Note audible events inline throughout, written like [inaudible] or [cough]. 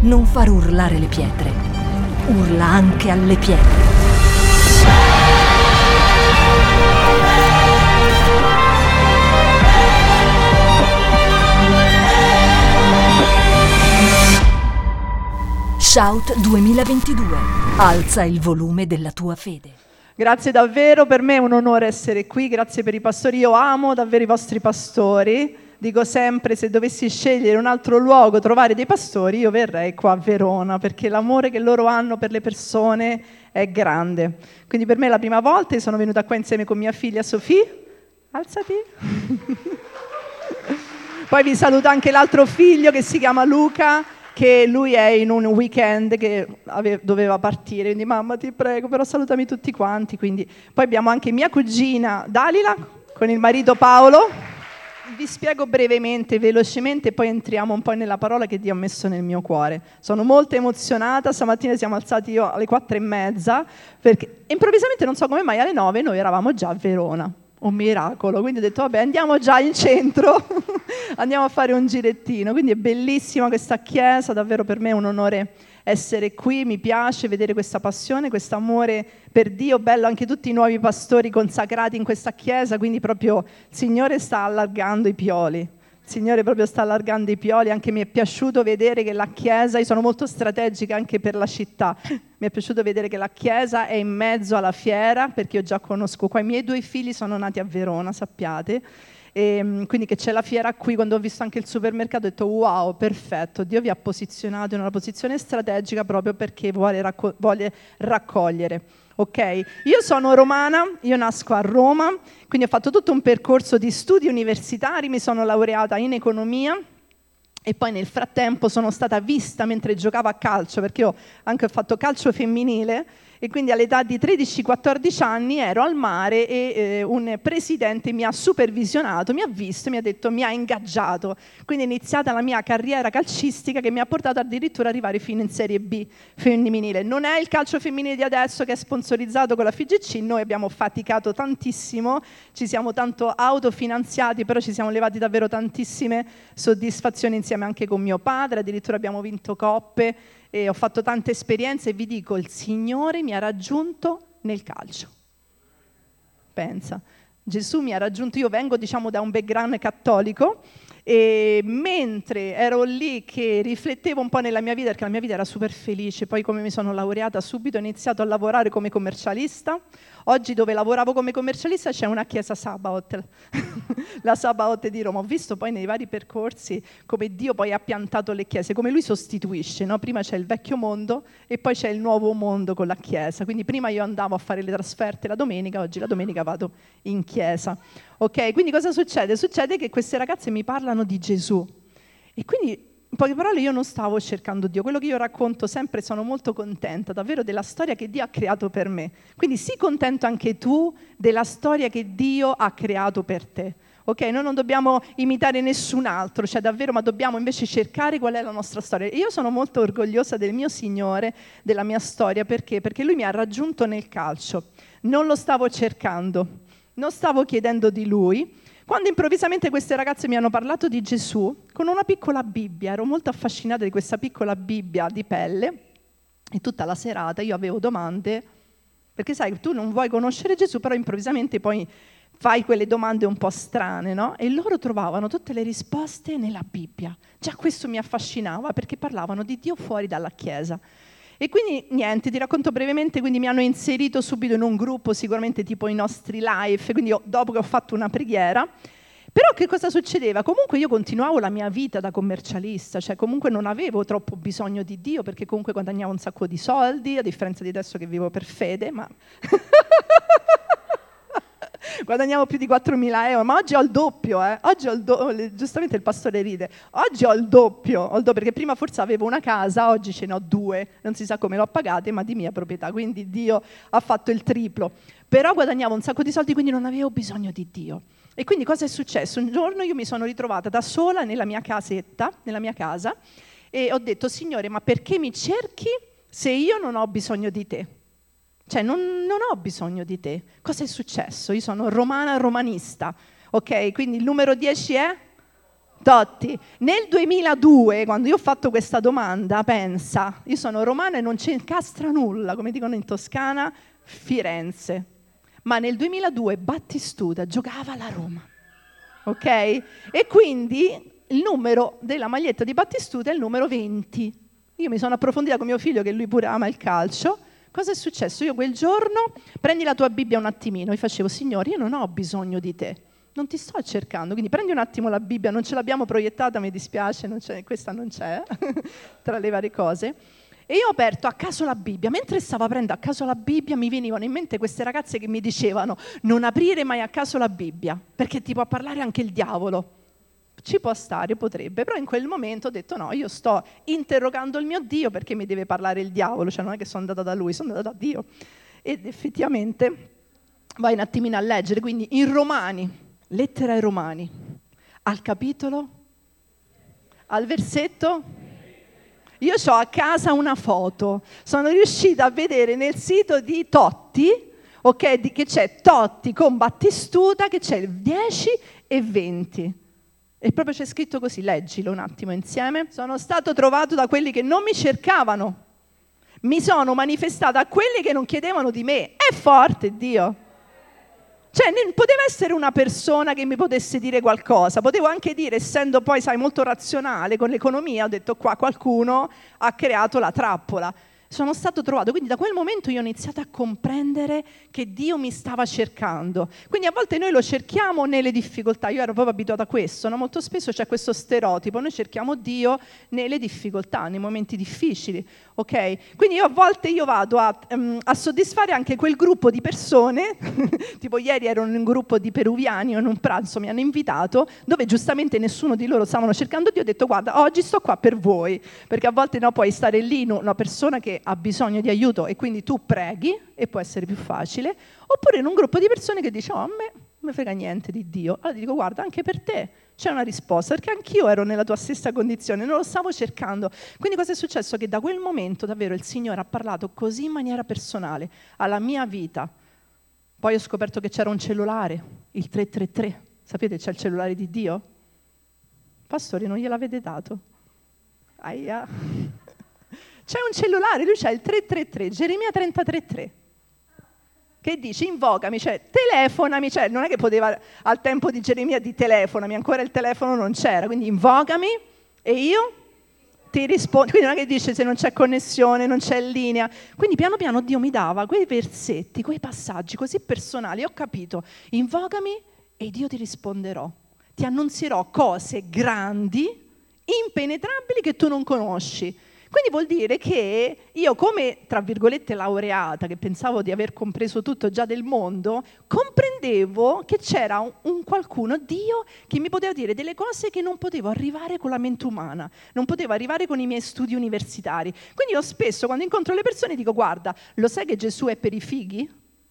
non far urlare le pietre, urla anche alle pietre. Shout 2022. Alza il volume della tua fede. Grazie davvero, per me è un onore essere qui, grazie per i pastori, io amo davvero i vostri pastori, dico sempre se dovessi scegliere un altro luogo, trovare dei pastori, io verrei qua a Verona, perché l'amore che loro hanno per le persone è grande. Quindi per me è la prima volta e sono venuta qua insieme con mia figlia Sofì, alzati. [laughs] Poi vi saluto anche l'altro figlio che si chiama Luca che lui è in un weekend che ave- doveva partire, quindi mamma ti prego, però salutami tutti quanti. Quindi. Poi abbiamo anche mia cugina Dalila con il marito Paolo. Vi spiego brevemente, velocemente, poi entriamo un po' nella parola che Dio ha messo nel mio cuore. Sono molto emozionata, stamattina siamo alzati io alle quattro e mezza, perché improvvisamente non so come mai alle nove noi eravamo già a Verona un miracolo. Quindi ho detto, vabbè, andiamo già in centro, [laughs] andiamo a fare un girettino. Quindi è bellissima questa chiesa, davvero per me è un onore essere qui, mi piace vedere questa passione, questo amore per Dio, bello anche tutti i nuovi pastori consacrati in questa chiesa, quindi proprio il Signore sta allargando i pioli. Il Signore proprio sta allargando i pioli, anche mi è piaciuto vedere che la Chiesa, io sono molto strategica anche per la città, mi è piaciuto vedere che la Chiesa è in mezzo alla fiera, perché io già conosco qua, i miei due figli sono nati a Verona, sappiate, e mm, quindi che c'è la fiera qui, quando ho visto anche il supermercato ho detto wow, perfetto, Dio vi ha posizionato in una posizione strategica proprio perché vuole, racco- vuole raccogliere ok? Io sono romana, io nasco a Roma, quindi ho fatto tutto un percorso di studi universitari, mi sono laureata in economia e poi nel frattempo sono stata vista mentre giocavo a calcio, perché io anche ho fatto calcio femminile e quindi all'età di 13-14 anni ero al mare e eh, un presidente mi ha supervisionato, mi ha visto, mi ha detto, mi ha ingaggiato. Quindi è iniziata la mia carriera calcistica che mi ha portato addirittura ad arrivare fino in Serie B femminile. Non è il calcio femminile di adesso che è sponsorizzato con la FIGC, noi abbiamo faticato tantissimo, ci siamo tanto autofinanziati, però ci siamo levati davvero tantissime soddisfazioni insieme anche con mio padre, addirittura abbiamo vinto coppe e ho fatto tante esperienze e vi dico, il Signore mi ha raggiunto nel calcio. Pensa, Gesù mi ha raggiunto, io vengo diciamo da un background cattolico e mentre ero lì che riflettevo un po' nella mia vita, perché la mia vita era super felice, poi come mi sono laureata subito ho iniziato a lavorare come commercialista. Oggi dove lavoravo come commercialista c'è una chiesa Sabaoth, [laughs] la Sabaoth di Roma. Ho visto poi nei vari percorsi come Dio poi ha piantato le chiese, come lui sostituisce. No? Prima c'è il vecchio mondo e poi c'è il nuovo mondo con la chiesa. Quindi prima io andavo a fare le trasferte la domenica, oggi la domenica vado in chiesa. Ok, quindi cosa succede? Succede che queste ragazze mi parlano di Gesù. E quindi, in poche parole, io non stavo cercando Dio. Quello che io racconto sempre sono molto contenta, davvero, della storia che Dio ha creato per me. Quindi sii contento anche tu della storia che Dio ha creato per te. Ok, noi non dobbiamo imitare nessun altro, cioè davvero, ma dobbiamo invece cercare qual è la nostra storia. Io sono molto orgogliosa del mio Signore, della mia storia, perché? Perché Lui mi ha raggiunto nel calcio. Non lo stavo cercando non stavo chiedendo di lui, quando improvvisamente queste ragazze mi hanno parlato di Gesù con una piccola Bibbia, ero molto affascinata di questa piccola Bibbia di pelle e tutta la serata io avevo domande, perché sai, tu non vuoi conoscere Gesù, però improvvisamente poi fai quelle domande un po' strane, no? E loro trovavano tutte le risposte nella Bibbia. Già questo mi affascinava perché parlavano di Dio fuori dalla Chiesa. E quindi niente, ti racconto brevemente, quindi mi hanno inserito subito in un gruppo, sicuramente tipo i nostri live, quindi io, dopo che ho fatto una preghiera, però che cosa succedeva? Comunque io continuavo la mia vita da commercialista, cioè comunque non avevo troppo bisogno di Dio perché comunque guadagnavo un sacco di soldi, a differenza di adesso che vivo per fede, ma [laughs] guadagniamo più di 4.000 euro, ma oggi ho il doppio, eh? oggi ho il do- giustamente il pastore ride, oggi ho il doppio, ho il doppio, perché prima forse avevo una casa, oggi ce ne ho due, non si sa come l'ho pagate, ma di mia proprietà, quindi Dio ha fatto il triplo. Però guadagnavo un sacco di soldi, quindi non avevo bisogno di Dio. E quindi cosa è successo? Un giorno io mi sono ritrovata da sola nella mia casetta, nella mia casa, e ho detto, Signore, ma perché mi cerchi se io non ho bisogno di te? Cioè, non, non ho bisogno di te. Cosa è successo? Io sono romana romanista, ok? Quindi il numero 10 è Totti. Nel 2002, quando io ho fatto questa domanda, pensa, io sono romana e non ci incastra nulla, come dicono in Toscana, Firenze. Ma nel 2002 Battistuta giocava alla Roma. Ok? E quindi il numero della maglietta di Battistuta è il numero 20. Io mi sono approfondita con mio figlio, che lui pure ama il calcio. Cosa è successo? Io quel giorno, prendi la tua Bibbia un attimino, e facevo, Signore, io non ho bisogno di te non ti sto cercando, quindi prendi un attimo la Bibbia, non ce l'abbiamo proiettata, mi dispiace, non questa non c'è, [laughs] tra le varie cose. E io ho aperto a caso la Bibbia, mentre stavo aprendo a caso la Bibbia mi venivano in mente queste ragazze che mi dicevano non aprire mai a caso la Bibbia, perché ti può parlare anche il diavolo. Ci può stare, potrebbe, però in quel momento ho detto no, io sto interrogando il mio Dio perché mi deve parlare il diavolo, cioè non è che sono andata da lui, sono andata da Dio. Ed effettivamente vai un attimino a leggere, quindi in Romani lettera ai Romani, al capitolo, al versetto. Io ho a casa una foto, sono riuscita a vedere nel sito di Totti, ok, che c'è Totti con Battistuta, che c'è il 10 e 20. E proprio c'è scritto così, leggilo un attimo insieme. Sono stato trovato da quelli che non mi cercavano, mi sono manifestata a quelli che non chiedevano di me. È forte Dio. Cioè, poteva essere una persona che mi potesse dire qualcosa, potevo anche dire, essendo poi, sai, molto razionale con l'economia, ho detto qua qualcuno ha creato la trappola sono stato trovato. Quindi da quel momento io ho iniziato a comprendere che Dio mi stava cercando. Quindi a volte noi lo cerchiamo nelle difficoltà. Io ero proprio abituata a questo, no? molto spesso c'è questo stereotipo, noi cerchiamo Dio nelle difficoltà, nei momenti difficili. ok? Quindi io a volte io vado a, um, a soddisfare anche quel gruppo di persone, [laughs] tipo ieri ero in un gruppo di peruviani, in un pranzo mi hanno invitato, dove giustamente nessuno di loro stavano cercando Dio, ho detto guarda, oggi sto qua per voi, perché a volte no, puoi stare lì, una persona che ha bisogno di aiuto e quindi tu preghi e può essere più facile, oppure in un gruppo di persone che dice oh, a me non mi frega niente di Dio. Allora ti dico guarda, anche per te c'è una risposta, perché anch'io ero nella tua stessa condizione, non lo stavo cercando. Quindi cosa è successo? Che da quel momento davvero il Signore ha parlato così in maniera personale alla mia vita. Poi ho scoperto che c'era un cellulare, il 333. Sapete, c'è il cellulare di Dio? Pastori, non gliel'avete dato? Aia. C'è un cellulare, lui c'ha il 333, Geremia 33.3 che dice invocami, cioè telefonami, cioè non è che poteva al tempo di Geremia di telefonami, ancora il telefono non c'era, quindi invocami e io ti rispondo, quindi non è che dice se non c'è connessione, non c'è linea, quindi piano piano Dio mi dava quei versetti, quei passaggi così personali, ho capito, invocami e io ti risponderò, ti annunzierò cose grandi, impenetrabili che tu non conosci quindi vuol dire che io come, tra virgolette, laureata, che pensavo di aver compreso tutto già del mondo, comprendevo che c'era un, un, qualcuno, Dio, che mi poteva dire delle cose che non potevo arrivare con la mente umana, non potevo arrivare con i miei studi universitari. Quindi io spesso quando incontro le persone dico, guarda, lo sai che Gesù è per i fighi?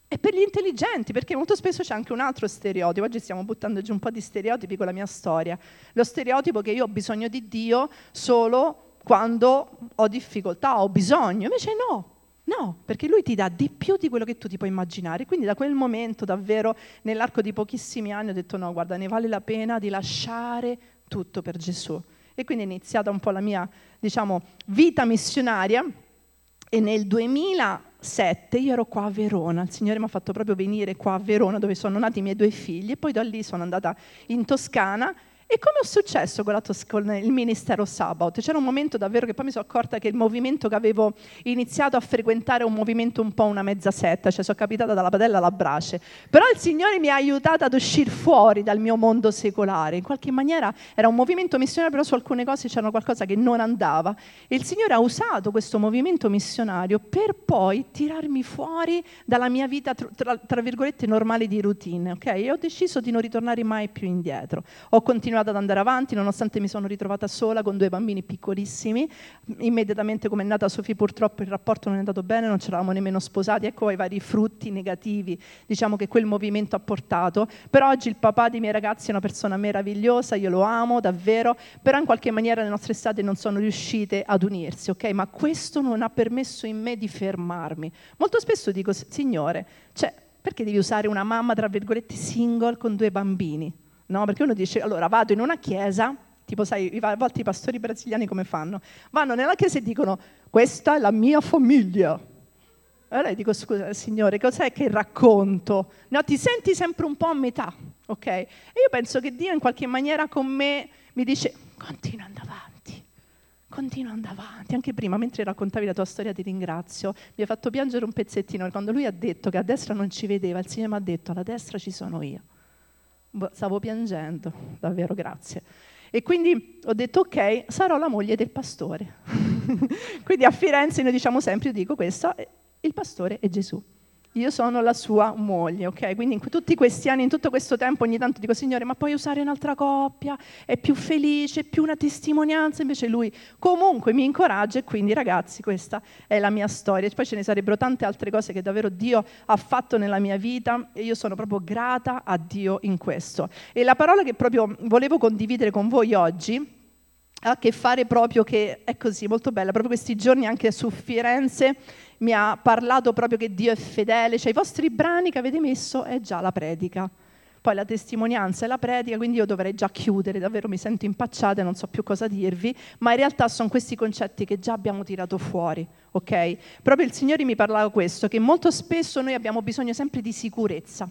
È per gli intelligenti, perché molto spesso c'è anche un altro stereotipo. Oggi stiamo buttando giù un po' di stereotipi con la mia storia. Lo stereotipo che io ho bisogno di Dio solo quando ho difficoltà, ho bisogno. Invece no, no, perché lui ti dà di più di quello che tu ti puoi immaginare. Quindi da quel momento davvero, nell'arco di pochissimi anni, ho detto no, guarda, ne vale la pena di lasciare tutto per Gesù. E quindi è iniziata un po' la mia, diciamo, vita missionaria e nel 2007 io ero qua a Verona, il Signore mi ha fatto proprio venire qua a Verona dove sono nati i miei due figli e poi da lì sono andata in Toscana e come è successo con, tos- con, il ministero Sabaoth? C'era un momento davvero che poi mi sono accorta che il movimento che avevo iniziato a frequentare è un movimento un po' una mezza setta, cioè sono capitata dalla padella alla brace. Però il Signore mi ha aiutata ad uscire fuori dal mio mondo secolare. In qualche maniera era un movimento missionario, però su alcune cose c'era qualcosa che non andava. E il Signore ha usato questo movimento missionario per poi tirarmi fuori dalla mia vita, tra, tra virgolette, normale di routine. Okay? E ho deciso di non ritornare mai più indietro. Ho continuato continuato ad andare avanti, nonostante mi sono ritrovata sola con due bambini piccolissimi. Immediatamente come è nata Sofì purtroppo il rapporto non è andato bene, non ci eravamo nemmeno sposati, ecco i vari frutti negativi diciamo che quel movimento ha portato. Però oggi il papà dei miei ragazzi è una persona meravigliosa, io lo amo davvero, però in qualche maniera le nostre strade non sono riuscite ad unirsi, ok? Ma questo non ha permesso in me di fermarmi. Molto spesso dico, Signore, cioè, perché devi usare una mamma, tra virgolette, single con due bambini? No? Perché uno dice, allora vado in una chiesa, Tipo, sai, a volte i pastori brasiliani come fanno? Vanno nella chiesa e dicono, questa è la mia famiglia. Allora dico, scusa Signore, cos'è che racconto? No, ti senti sempre un po' a metà, ok? E io penso che Dio in qualche maniera con me mi dice, continua andando avanti, continua andando avanti. Anche prima, mentre raccontavi la tua storia, ti ringrazio, mi ha fatto piangere un pezzettino. Quando lui ha detto che a destra non ci vedeva, il Signore mi ha detto, alla destra ci sono io. Boh, stavo piangendo, davvero grazie. E quindi ho detto ok, sarò la moglie del pastore. [laughs] quindi a Firenze noi diciamo sempre, io dico questo, il pastore è Gesù. Io sono la sua moglie, ok? Quindi in tutti questi anni, in tutto questo tempo, ogni tanto dico, Signore, ma puoi usare un'altra coppia? È più felice, è più una testimonianza. Invece lui comunque mi incoraggia e quindi, ragazzi, questa è la mia storia. Poi ce ne sarebbero tante altre cose che davvero Dio ha fatto nella mia vita e io sono proprio grata a Dio in questo. E la parola che proprio volevo condividere con voi oggi ha a che fare proprio che è così, molto bella, proprio questi giorni anche su Firenze mi ha parlato proprio che Dio è fedele, cioè i vostri brani che avete messo è già la predica. Poi la testimonianza è la predica, quindi io dovrei già chiudere, davvero mi sento impacciata e non so più cosa dirvi, ma in realtà sono questi concetti che già abbiamo tirato fuori, ok? Proprio il Signore mi parlava questo, che molto spesso noi abbiamo bisogno sempre di sicurezza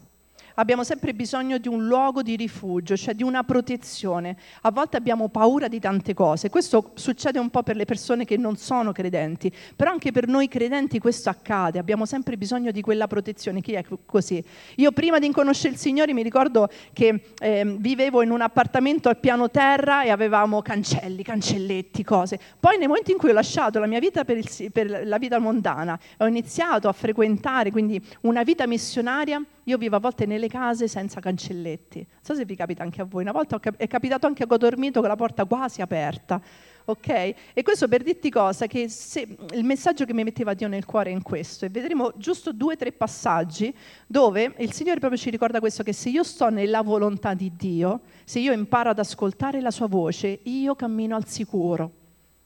abbiamo sempre bisogno di un luogo di rifugio, cioè di una protezione. A volte abbiamo paura di tante cose. Questo succede un po' per le persone che non sono credenti, però anche per noi credenti questo accade. Abbiamo sempre bisogno di quella protezione. Chi è così? Io prima di conoscere il Signore mi ricordo che eh, vivevo in un appartamento al piano terra e avevamo cancelli, cancelletti, cose. Poi nel momento in cui ho lasciato la mia vita per, il, per la vita mondana, ho iniziato a frequentare quindi una vita missionaria, io vivo a volte nelle case senza cancelletti. Non so se vi capita anche a voi. Una volta è capitato anche che ho dormito con la porta quasi aperta. Ok? E questo per dirti cosa, che se, il messaggio che mi metteva Dio nel cuore è in questo, e vedremo giusto due o tre passaggi dove il Signore proprio ci ricorda questo, che se io sto nella volontà di Dio, se io imparo ad ascoltare la sua voce, io cammino al sicuro,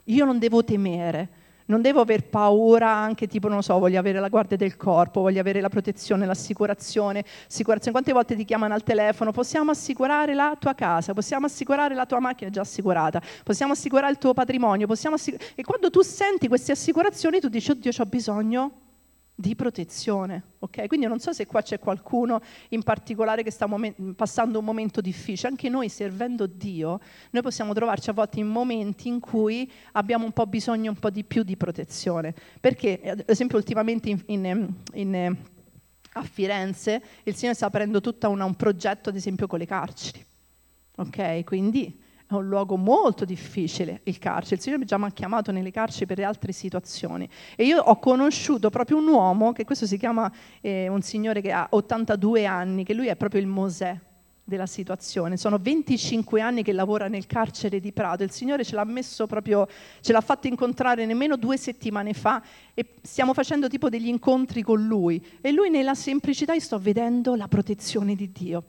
io non devo temere non devo aver paura anche tipo, non so, voglio avere la guardia del corpo, voglio avere la protezione, l'assicurazione, assicurazione. Quante volte ti chiamano al telefono? Possiamo assicurare la tua casa, possiamo assicurare la tua macchina già assicurata, possiamo assicurare il tuo patrimonio, possiamo E quando tu senti queste assicurazioni tu dici, oddio, ho bisogno di protezione. Okay? Quindi non so se qua c'è qualcuno in particolare che sta momen- passando un momento difficile. Anche noi, servendo Dio, noi possiamo trovarci a volte in momenti in cui abbiamo un po' bisogno un po' di più di protezione. Perché, ad esempio, ultimamente in, in, in, a Firenze il Signore sta aprendo tutto un progetto, ad esempio, con le carceri. Ok? Quindi è un luogo molto difficile il carcere. Il Signore già mi ha chiamato nelle carceri per altre situazioni. E io ho conosciuto proprio un uomo, che questo si chiama eh, un signore che ha 82 anni, che lui è proprio il Mosè della situazione. Sono 25 anni che lavora nel carcere di Prato. Il Signore ce l'ha messo proprio, ce l'ha fatto incontrare nemmeno due settimane fa e stiamo facendo tipo degli incontri con lui. E lui nella semplicità io sto vedendo la protezione di Dio.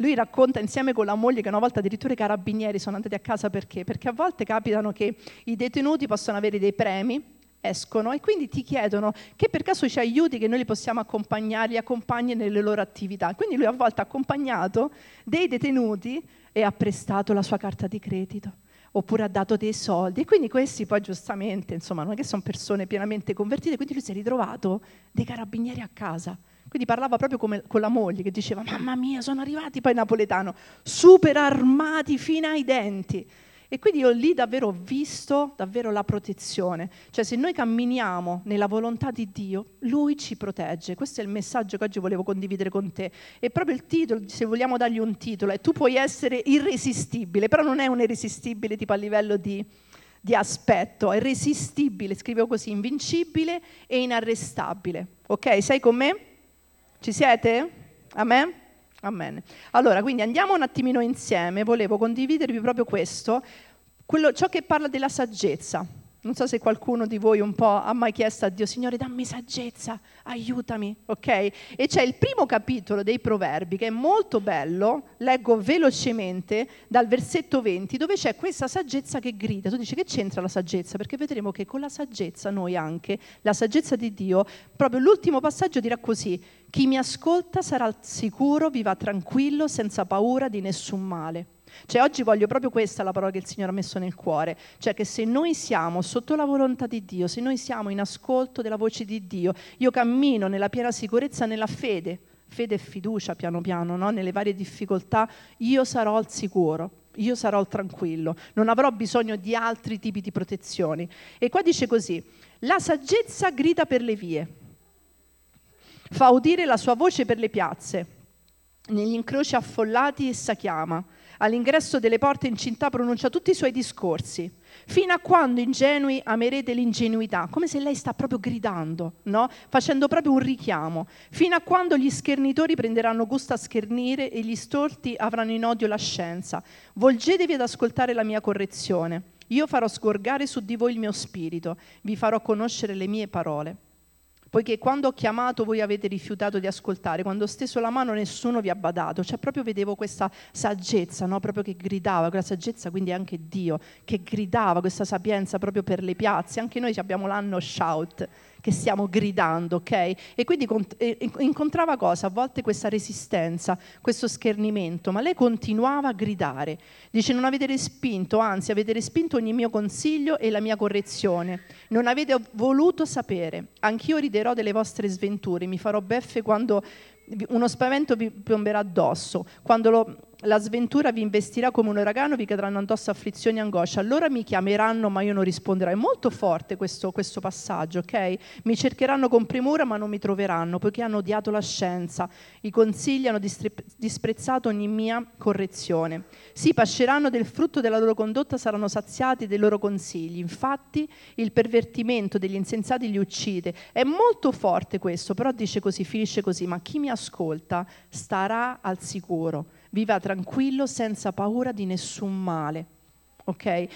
Lui racconta insieme con la moglie che una volta addirittura i carabinieri sono andati a casa perché? Perché a volte capitano che i detenuti possono avere dei premi, escono e quindi ti chiedono che per caso ci aiuti che noi li possiamo accompagnare, li accompagni nelle loro attività. Quindi lui a volte ha accompagnato dei detenuti e ha prestato la sua carta di credito oppure ha dato dei soldi e quindi questi poi giustamente, insomma, non è che sono persone pienamente convertite, quindi lui si è ritrovato dei carabinieri a casa quindi parlava proprio come con la moglie che diceva, mamma mia, sono arrivati, poi napoletano, super armati fino ai denti. E quindi io lì davvero ho visto davvero la protezione. Cioè se noi camminiamo nella volontà di Dio, Lui ci protegge. Questo è il messaggio che oggi volevo condividere con te. E proprio il titolo, se vogliamo dargli un titolo, è tu puoi essere irresistibile, però non è un irresistibile tipo a livello di, di aspetto, è resistibile, scrivevo così, invincibile e inarrestabile. Ok, sei con me? Ci siete? Amen? Amen. Allora, quindi andiamo un attimino insieme, volevo condividervi proprio questo, quello, ciò che parla della saggezza. Non so se qualcuno di voi un po' ha mai chiesto a Dio, Signore, dammi saggezza, aiutami, ok? E c'è il primo capitolo dei Proverbi che è molto bello, leggo velocemente dal versetto 20, dove c'è questa saggezza che grida. Tu dici che c'entra la saggezza? Perché vedremo che con la saggezza noi anche, la saggezza di Dio, proprio l'ultimo passaggio dirà così, chi mi ascolta sarà sicuro, viva tranquillo, senza paura di nessun male. Cioè oggi voglio proprio questa la parola che il Signore ha messo nel cuore, cioè che se noi siamo sotto la volontà di Dio, se noi siamo in ascolto della voce di Dio, io cammino nella piena sicurezza, nella fede, fede e fiducia piano piano, no? nelle varie difficoltà, io sarò al sicuro, io sarò al tranquillo, non avrò bisogno di altri tipi di protezioni. E qua dice così, la saggezza grida per le vie, fa udire la sua voce per le piazze, negli incroci affollati essa chiama, all'ingresso delle porte in città pronuncia tutti i suoi discorsi. Fino a quando ingenui amerete l'ingenuità? Come se lei sta proprio gridando, no? Facendo proprio un richiamo. Fino a quando gli schernitori prenderanno gusto a schernire e gli storti avranno in odio la scienza? Volgetevi ad ascoltare la mia correzione. Io farò sgorgare su di voi il mio spirito, vi farò conoscere le mie parole. Poiché quando ho chiamato voi avete rifiutato di ascoltare, quando ho steso la mano nessuno vi ha badato, cioè proprio vedevo questa saggezza, no? proprio che gridava, quella saggezza quindi anche Dio, che gridava questa sapienza proprio per le piazze, anche noi abbiamo l'anno shout, che stiamo gridando, ok? E quindi incontrava cosa? A volte questa resistenza, questo schernimento, ma lei continuava a gridare. Dice non avete respinto, anzi avete respinto ogni mio consiglio e la mia correzione. Non avete voluto sapere. Anch'io riderò delle vostre sventure, mi farò beffe quando uno spavento vi piomberà addosso. Quando lo, la sventura vi investirà come un uragano, vi cadranno addosso afflizioni e angoscia. Allora mi chiameranno, ma io non risponderò. È molto forte questo, questo passaggio, ok? Mi cercheranno con premura, ma non mi troveranno, poiché hanno odiato la scienza. I consigli hanno disprezzato ogni mia correzione. Si pasceranno del frutto della loro condotta, saranno saziati dei loro consigli. Infatti, il pervertimento degli insensati li uccide. È molto forte questo, però dice così, finisce così: ma chi mi ascolta starà al sicuro viva tranquillo senza paura di nessun male. Ok?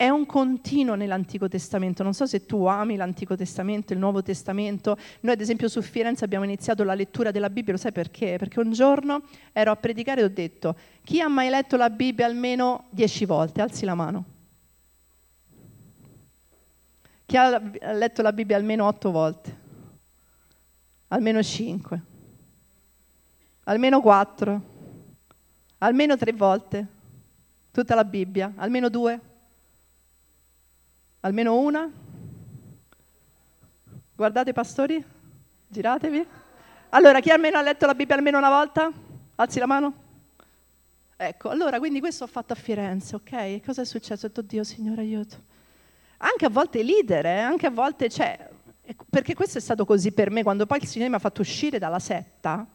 È un continuo nell'Antico Testamento. Non so se tu ami l'Antico Testamento, il Nuovo Testamento. Noi, ad esempio, su Firenze abbiamo iniziato la lettura della Bibbia. Lo sai perché? Perché un giorno ero a predicare e ho detto: chi ha mai letto la Bibbia almeno dieci volte? Alzi la mano. Chi ha letto la Bibbia almeno otto volte? Almeno cinque? Almeno quattro? Almeno tre volte. Tutta la Bibbia. Almeno due. Almeno una. Guardate pastori, giratevi. Allora, chi almeno ha letto la Bibbia almeno una volta? Alzi la mano. Ecco, allora, quindi questo ho fatto a Firenze, ok? E cosa è successo? Ho detto, Dio, Signore, aiuto. Anche a volte leader, eh? anche a volte, cioè, perché questo è stato così per me, quando poi il Signore mi ha fatto uscire dalla setta,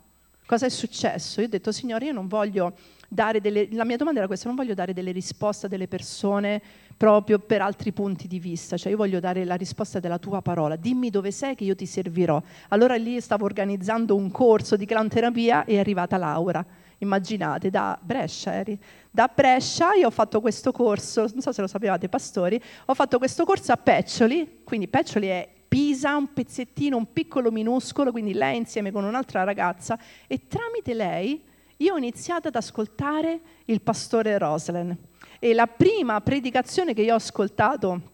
cosa è successo? Io ho detto, Signore, io non voglio dare delle, la mia domanda era questa, non voglio dare delle risposte a delle persone proprio per altri punti di vista, cioè io voglio dare la risposta della tua parola, dimmi dove sei che io ti servirò. Allora lì stavo organizzando un corso di clanterapia e è arrivata Laura, immaginate, da Brescia eri. Da Brescia io ho fatto questo corso, non so se lo sapevate pastori, ho fatto questo corso a Peccioli, quindi Peccioli è Pisa, un pezzettino, un piccolo minuscolo, quindi lei insieme con un'altra ragazza e tramite lei io ho iniziato ad ascoltare il pastore Roslen e la prima predicazione che io ho ascoltato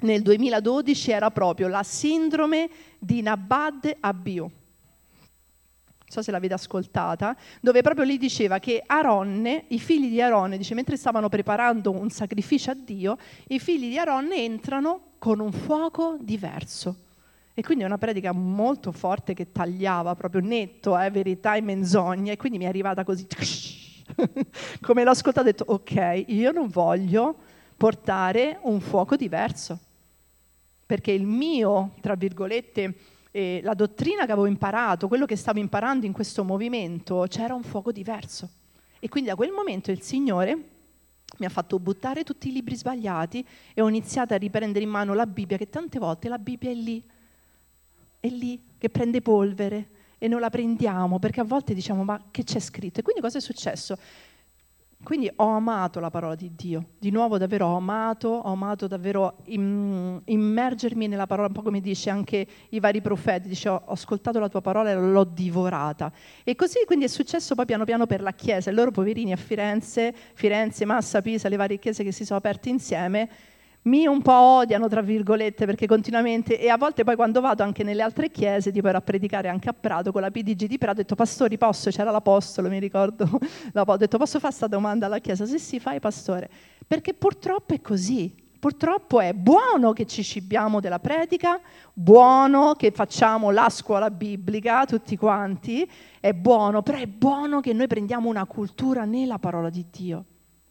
nel 2012 era proprio la sindrome di Nabad Abiu. Non so se l'avete ascoltata, dove proprio lì diceva che Aronne, i figli di Aronne, dice, mentre stavano preparando un sacrificio a Dio, i figli di Aronne entrano con un fuoco diverso. E quindi è una predica molto forte che tagliava proprio netto, eh, verità e menzogne, e quindi mi è arrivata così. [laughs] Come l'ho ascoltato ho detto, ok, io non voglio portare un fuoco diverso, perché il mio, tra virgolette, eh, la dottrina che avevo imparato, quello che stavo imparando in questo movimento, c'era un fuoco diverso. E quindi da quel momento il Signore mi ha fatto buttare tutti i libri sbagliati e ho iniziato a riprendere in mano la Bibbia, che tante volte la Bibbia è lì è lì che prende polvere e non la prendiamo perché a volte diciamo ma che c'è scritto? E quindi cosa è successo? Quindi ho amato la parola di Dio, di nuovo davvero ho amato, ho amato davvero immergermi nella parola, un po' come dice anche i vari profeti, dice ho ascoltato la tua parola e l'ho divorata. E così quindi è successo poi piano piano per la Chiesa, e loro poverini a Firenze, Firenze, Massa, Pisa, le varie chiese che si sono aperte insieme, mi un po' odiano, tra virgolette, perché continuamente, e a volte poi quando vado anche nelle altre chiese, tipo ero a predicare anche a Prato, con la PDG di Prato, ho detto, pastori, posso? C'era l'apostolo, mi ricordo, [laughs] ho detto, posso fare questa domanda alla chiesa? Sì, sì, fai, pastore. Perché purtroppo è così, purtroppo è buono che ci cibiamo della predica, buono che facciamo la scuola biblica, tutti quanti, è buono, però è buono che noi prendiamo una cultura nella parola di Dio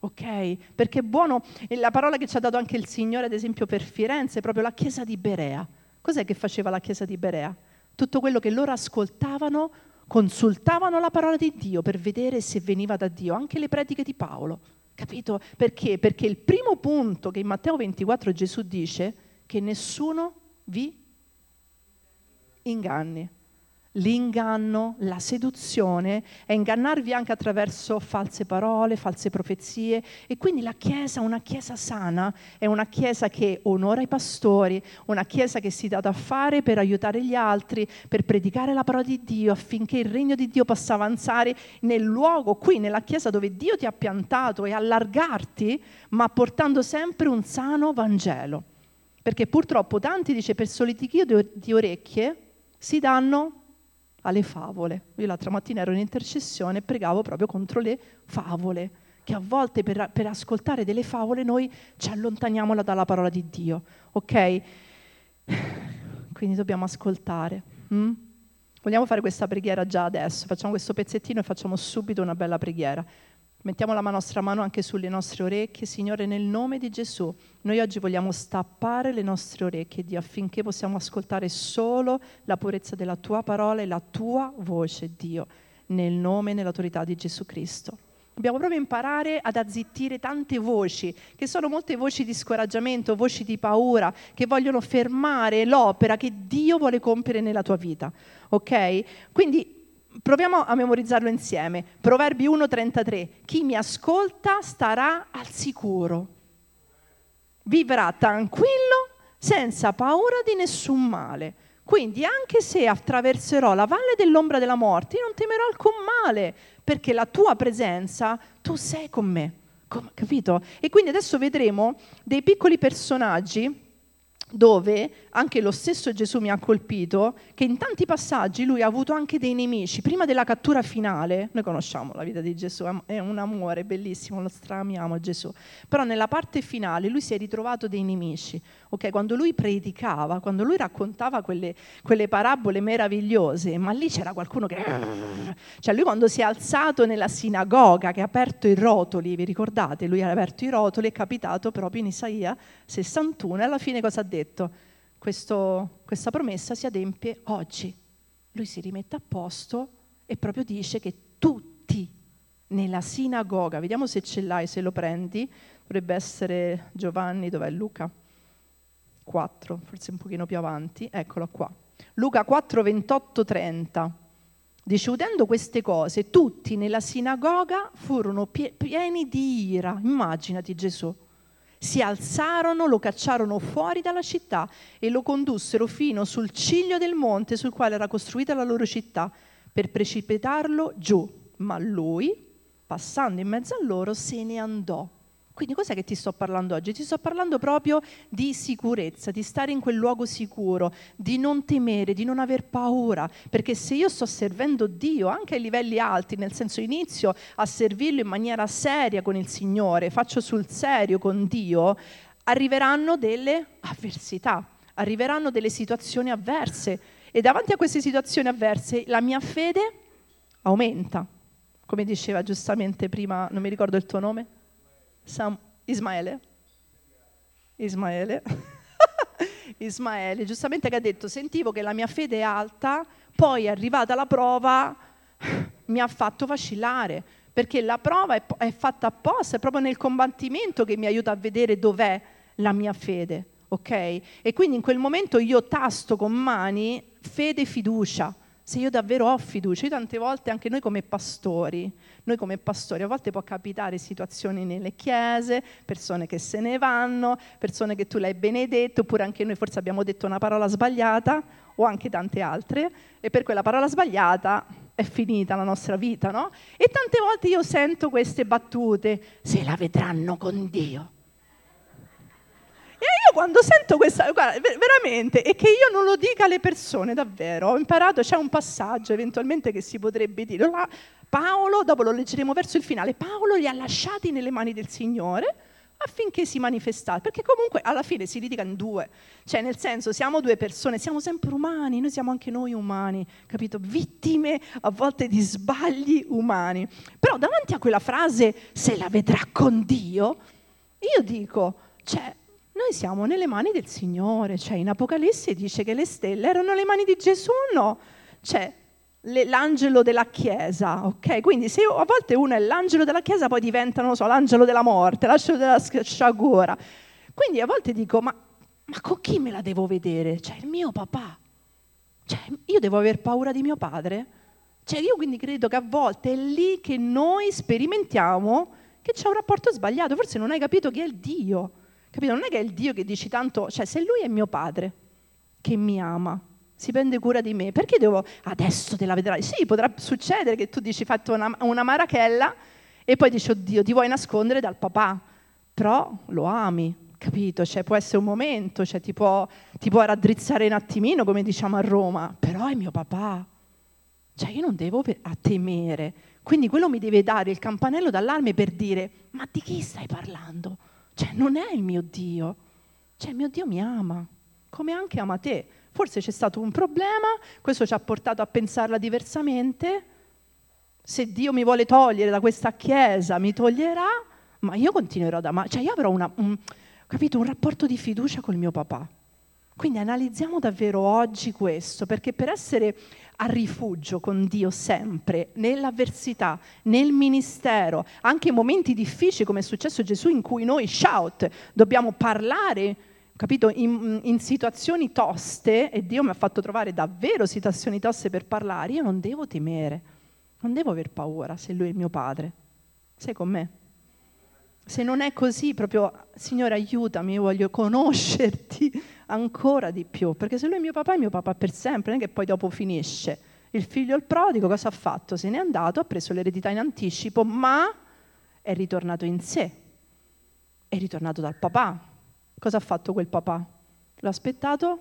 ok? Perché buono, la parola che ci ha dato anche il Signore, ad esempio per Firenze, è proprio la chiesa di Berea. Cos'è che faceva la chiesa di Berea? Tutto quello che loro ascoltavano, consultavano la parola di Dio per vedere se veniva da Dio, anche le prediche di Paolo. Capito? Perché? Perché il primo punto che in Matteo 24 Gesù dice che nessuno vi inganni l'inganno, la seduzione, è ingannarvi anche attraverso false parole, false profezie e quindi la Chiesa, una Chiesa sana, è una Chiesa che onora i pastori, una Chiesa che si dà da fare per aiutare gli altri, per predicare la parola di Dio affinché il regno di Dio possa avanzare nel luogo, qui nella Chiesa dove Dio ti ha piantato e allargarti, ma portando sempre un sano Vangelo. Perché purtroppo tanti, dice, per solitichio di orecchie si danno alle favole. Io l'altra mattina ero in intercessione e pregavo proprio contro le favole, che a volte per, per ascoltare delle favole noi ci allontaniamo dalla parola di Dio, ok? Quindi dobbiamo ascoltare. Hm? Vogliamo fare questa preghiera già adesso, facciamo questo pezzettino e facciamo subito una bella preghiera. Mettiamo la nostra mano anche sulle nostre orecchie, Signore, nel nome di Gesù. Noi oggi vogliamo stappare le nostre orecchie, Dio, affinché possiamo ascoltare solo la purezza della tua parola e la tua voce, Dio, nel nome e nell'autorità di Gesù Cristo. Dobbiamo proprio imparare ad azzittire tante voci, che sono molte voci di scoraggiamento, voci di paura, che vogliono fermare l'opera che Dio vuole compiere nella tua vita. Ok? Quindi proviamo a memorizzarlo insieme. Proverbi 1:33. Chi mi ascolta starà al sicuro. Vivrà tranquillo senza paura di nessun male. Quindi anche se attraverserò la valle dell'ombra della morte, io non temerò alcun male, perché la tua presenza, tu sei con me. Capito? E quindi adesso vedremo dei piccoli personaggi dove anche lo stesso Gesù mi ha colpito, che in tanti passaggi lui ha avuto anche dei nemici. Prima della cattura finale, noi conosciamo la vita di Gesù, è un amore bellissimo, lo stramiamo Gesù, però nella parte finale lui si è ritrovato dei nemici. Okay? Quando lui predicava, quando lui raccontava quelle, quelle parabole meravigliose, ma lì c'era qualcuno che... Cioè lui quando si è alzato nella sinagoga, che ha aperto i rotoli, vi ricordate? Lui ha aperto i rotoli, è capitato proprio in Isaia 61 e alla fine cosa ha detto? Detto, questo, questa promessa si adempie oggi. Lui si rimette a posto e proprio dice che tutti nella sinagoga, vediamo se ce l'hai, se lo prendi, dovrebbe essere Giovanni, dov'è Luca? 4, forse un pochino più avanti, eccolo qua. Luca 4, 28, 30. Dice, udendo queste cose, tutti nella sinagoga furono pieni di ira. Immaginati Gesù si alzarono, lo cacciarono fuori dalla città e lo condussero fino sul ciglio del monte sul quale era costruita la loro città per precipitarlo giù. Ma lui, passando in mezzo a loro, se ne andò. Quindi cos'è che ti sto parlando oggi? Ti sto parlando proprio di sicurezza, di stare in quel luogo sicuro, di non temere, di non aver paura, perché se io sto servendo Dio anche ai livelli alti, nel senso inizio a servirlo in maniera seria con il Signore, faccio sul serio con Dio, arriveranno delle avversità, arriveranno delle situazioni avverse e davanti a queste situazioni avverse la mia fede aumenta. Come diceva giustamente prima, non mi ricordo il tuo nome? Sam, Ismaele. Ismaele. [laughs] Ismaele, giustamente che ha detto, sentivo che la mia fede è alta, poi è arrivata la prova, [sighs] mi ha fatto vacillare, perché la prova è, è fatta apposta, è proprio nel combattimento che mi aiuta a vedere dov'è la mia fede, ok? E quindi in quel momento io tasto con mani fede e fiducia se io davvero ho fiducia, io tante volte anche noi come pastori, noi come pastori a volte può capitare situazioni nelle chiese, persone che se ne vanno, persone che tu l'hai benedetto, oppure anche noi forse abbiamo detto una parola sbagliata o anche tante altre e per quella parola sbagliata è finita la nostra vita, no? E tante volte io sento queste battute, se la vedranno con Dio. Quando sento questa, guarda, veramente, e che io non lo dica alle persone, davvero, ho imparato, c'è un passaggio eventualmente che si potrebbe dire, Paolo, dopo lo leggeremo verso il finale, Paolo li ha lasciati nelle mani del Signore affinché si manifestasse, perché comunque alla fine si litiga in due, cioè nel senso siamo due persone, siamo sempre umani, noi siamo anche noi umani, capito? Vittime a volte di sbagli umani. Però davanti a quella frase se la vedrà con Dio, io dico, cioè noi siamo nelle mani del Signore, cioè in Apocalisse dice che le stelle erano nelle mani di Gesù, no? Cioè l'angelo della Chiesa, ok? Quindi se a volte uno è l'angelo della Chiesa, poi diventa, non so, l'angelo della morte, l'angelo della sciagura. Quindi a volte dico, ma, ma con chi me la devo vedere? Cioè il mio papà. Cioè io devo aver paura di mio padre? Cioè io quindi credo che a volte è lì che noi sperimentiamo che c'è un rapporto sbagliato, forse non hai capito chi è il Dio. Capito? Non è che è il Dio che dici tanto, cioè se lui è mio padre, che mi ama, si prende cura di me, perché devo adesso te la vedrai? Sì, potrà succedere che tu dici fatto una, una marachella e poi dici oddio ti vuoi nascondere dal papà, però lo ami, capito? Cioè, può essere un momento, cioè, ti, può, ti può raddrizzare un attimino come diciamo a Roma, però è mio papà, cioè io non devo a temere, quindi quello mi deve dare il campanello d'allarme per dire ma di chi stai parlando? Cioè non è il mio Dio, cioè mio Dio mi ama, come anche ama te. Forse c'è stato un problema, questo ci ha portato a pensarla diversamente. Se Dio mi vuole togliere da questa chiesa, mi toglierà, ma io continuerò ad amare. Cioè io avrò una, un, capito, un rapporto di fiducia col mio papà. Quindi analizziamo davvero oggi questo, perché per essere a rifugio con Dio sempre, nell'avversità, nel ministero, anche in momenti difficili come è successo Gesù in cui noi, shout, dobbiamo parlare capito, in, in, situazioni toste, e Dio mi ha fatto trovare davvero situazioni toste per parlare, io non devo temere, non devo aver paura se Lui è mio Padre. Sei con me? Se non è così, proprio, Signore aiutami, io voglio conoscerti ancora di più, perché se Lui è mio papà, è mio papà per sempre, non è che poi dopo finisce. Il figlio il prodigo cosa ha fatto? Se n'è andato, ha preso l'eredità in anticipo, ma è ritornato in sé, è ritornato dal papà, Cosa ha fatto quel papà? L'ha aspettato?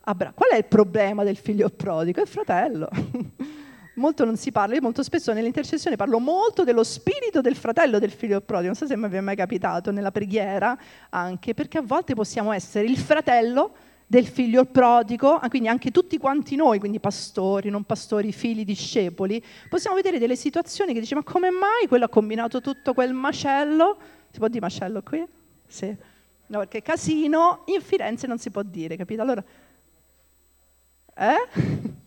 Abra- Qual è il problema del figlio prodigo? È il fratello. [laughs] molto non si parla, io molto spesso nell'intercessione parlo molto dello spirito del fratello del figlio prodigo, non so se mi è mai capitato nella preghiera anche, perché a volte possiamo essere il fratello del figlio prodigo, ah, quindi anche tutti quanti noi, quindi pastori, non pastori, figli, discepoli, possiamo vedere delle situazioni che dici ma come mai quello ha combinato tutto quel macello? Si può dire macello qui? Sì No, perché casino in Firenze non si può dire, capito? Allora, eh?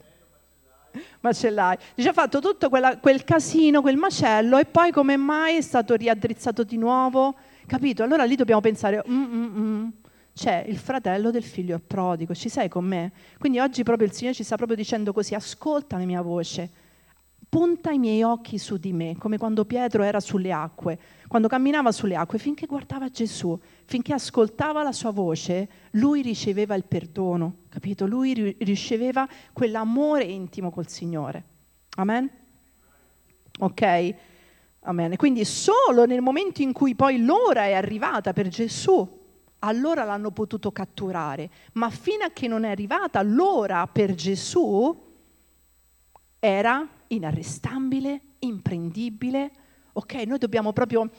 Macellai. Dice ha fatto tutto quella, quel casino, quel macello e poi come mai è stato riaddrizzato di nuovo? Capito? Allora lì dobbiamo pensare, mm, mm, mm. c'è il fratello del figlio prodigo, ci sei con me? Quindi oggi proprio il Signore ci sta proprio dicendo così, ascolta la mia voce, punta i miei occhi su di me, come quando Pietro era sulle acque, quando camminava sulle acque, finché guardava Gesù, finché ascoltava la sua voce, lui riceveva il perdono, capito? Lui riceveva quell'amore intimo col Signore. Amen? Ok? Amen. Quindi solo nel momento in cui poi l'ora è arrivata per Gesù, allora l'hanno potuto catturare, ma fino a che non è arrivata l'ora per Gesù, era inarrestabile, imprendibile. Ok, noi dobbiamo proprio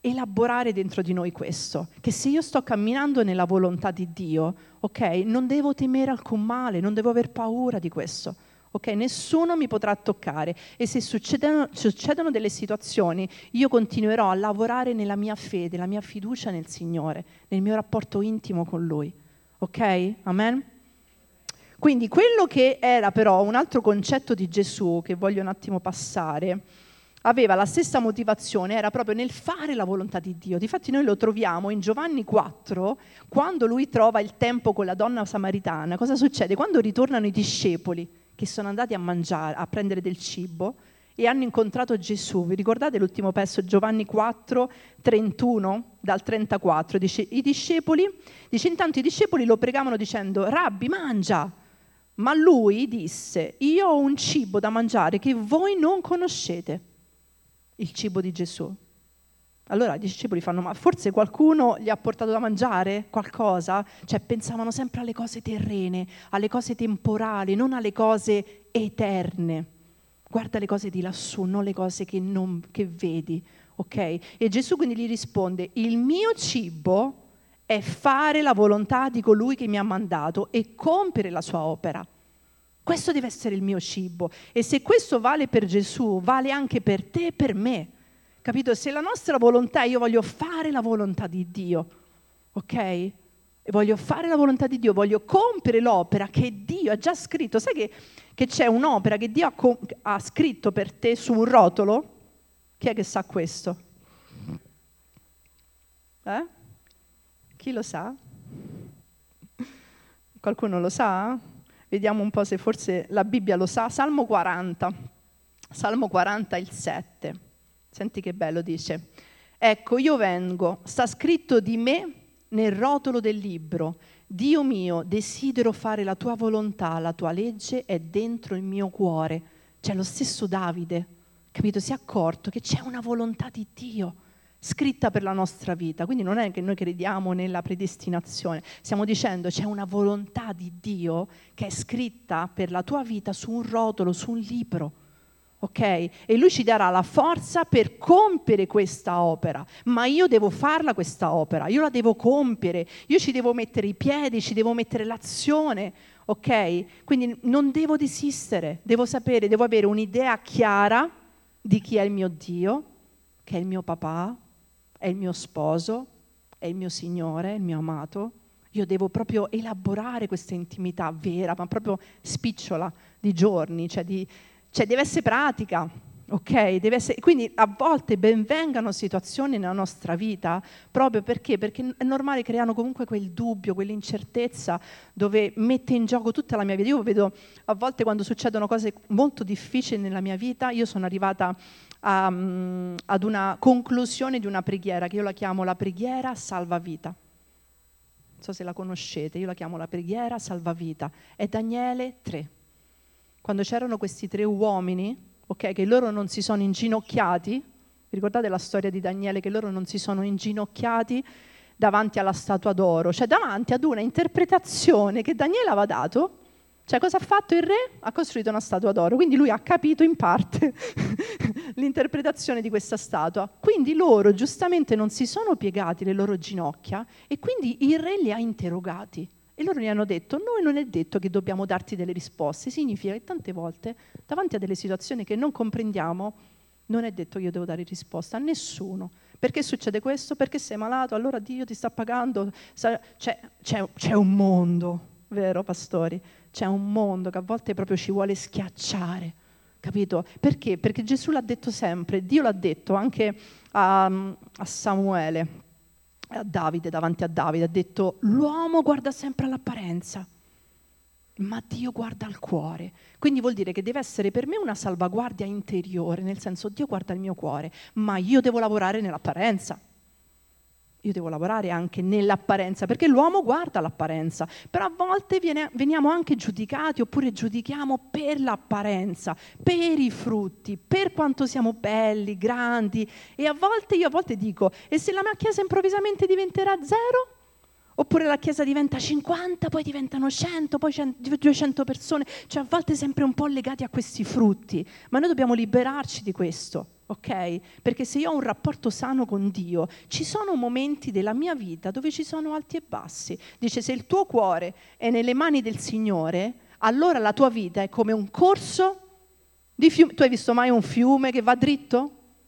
elaborare dentro di noi questo, che se io sto camminando nella volontà di Dio, ok, non devo temere alcun male, non devo aver paura di questo. Ok, nessuno mi potrà toccare e se succedono, succedono delle situazioni, io continuerò a lavorare nella mia fede, la mia fiducia nel Signore, nel mio rapporto intimo con Lui. Ok? Amen? Quindi quello che era però un altro concetto di Gesù che voglio un attimo passare, aveva la stessa motivazione, era proprio nel fare la volontà di Dio. Difatti noi lo troviamo in Giovanni 4, quando lui trova il tempo con la donna samaritana. Cosa succede? Quando ritornano i discepoli che sono andati a mangiare, a prendere del cibo e hanno incontrato Gesù. Vi ricordate l'ultimo pezzo, Giovanni 4, 31 dal 34? Dice, i discepoli, dice intanto i discepoli lo pregavano dicendo, Rabbi, mangia. Ma lui disse, io ho un cibo da mangiare che voi non conoscete, il cibo di Gesù. Allora i discepoli fanno, ma forse qualcuno gli ha portato da mangiare qualcosa? Cioè pensavano sempre alle cose terrene, alle cose temporali, non alle cose eterne. Guarda le cose di lassù, non le cose che, non, che vedi. Ok? E Gesù quindi gli risponde, il mio cibo è fare la volontà di colui che mi ha mandato e compiere la sua opera. Questo deve essere il mio cibo. E se questo vale per Gesù, vale anche per te e per me. Capito? Se la nostra volontà, io voglio fare la volontà di Dio, ok? E voglio fare la volontà di Dio, voglio compiere l'opera che Dio ha già scritto. Sai che, che c'è un'opera che Dio ha, com- ha scritto per te su un rotolo? Chi è che sa questo? Eh? Chi lo sa? Qualcuno lo sa? Vediamo un po' se forse la Bibbia lo sa. Salmo 40, Salmo 40, il 7. Senti che bello dice. Ecco, io vengo, sta scritto di me nel rotolo del libro. Dio mio, desidero fare la tua volontà, la tua legge è dentro il mio cuore. C'è lo stesso Davide, capito? Si è accorto che c'è una volontà di Dio scritta per la nostra vita. Quindi non è che noi crediamo nella predestinazione, stiamo dicendo c'è una volontà di Dio che è scritta per la tua vita su un rotolo, su un libro ok? E lui ci darà la forza per compiere questa opera, ma io devo farla questa opera, io la devo compiere, io ci devo mettere i piedi, ci devo mettere l'azione, ok? Quindi non devo desistere, devo sapere, devo avere un'idea chiara di chi è il mio Dio, che è il mio papà, è il mio sposo, è il mio Signore, il mio amato. Io devo proprio elaborare questa intimità vera, ma proprio spicciola di giorni, cioè di, cioè deve essere pratica, ok? Deve essere, quindi a volte benvengano situazioni nella nostra vita proprio perché? Perché è normale, creano comunque quel dubbio, quell'incertezza dove mette in gioco tutta la mia vita. Io vedo a volte quando succedono cose molto difficili nella mia vita, io sono arrivata a, um, ad una conclusione di una preghiera che io la chiamo la preghiera salvavita. Non so se la conoscete, io la chiamo la preghiera salvavita. È Daniele 3 quando c'erano questi tre uomini, ok, che loro non si sono inginocchiati, vi ricordate la storia di Daniele che loro non si sono inginocchiati davanti alla statua d'oro, cioè davanti ad una interpretazione che Daniele aveva dato, cioè cosa ha fatto il re? Ha costruito una statua d'oro, quindi lui ha capito in parte [laughs] l'interpretazione di questa statua. Quindi loro giustamente non si sono piegati le loro ginocchia e quindi il re li ha interrogati. E loro gli hanno detto, noi non è detto che dobbiamo darti delle risposte, significa che tante volte davanti a delle situazioni che non comprendiamo, non è detto che io devo dare risposta a nessuno. Perché succede questo? Perché sei malato, allora Dio ti sta pagando. C'è, c'è, c'è un mondo, vero pastori? C'è un mondo che a volte proprio ci vuole schiacciare. Capito? Perché? Perché Gesù l'ha detto sempre, Dio l'ha detto anche a, a Samuele a Davide, davanti a Davide, ha detto l'uomo guarda sempre all'apparenza, ma Dio guarda al cuore. Quindi vuol dire che deve essere per me una salvaguardia interiore, nel senso Dio guarda il mio cuore, ma io devo lavorare nell'apparenza io devo lavorare anche nell'apparenza, perché l'uomo guarda l'apparenza, però a volte viene, veniamo anche giudicati oppure giudichiamo per l'apparenza, per i frutti, per quanto siamo belli, grandi e a volte io a volte dico, e se la mia chiesa improvvisamente diventerà zero? Oppure la chiesa diventa 50, poi diventano 100, poi 200 persone, cioè a volte sempre un po' legati a questi frutti, ma noi dobbiamo liberarci di questo ok? Perché se io ho un rapporto sano con Dio, ci sono momenti della mia vita dove ci sono alti e bassi. Dice, se il tuo cuore è nelle mani del Signore, allora la tua vita è come un corso di fiume. Tu hai visto mai un fiume che va dritto?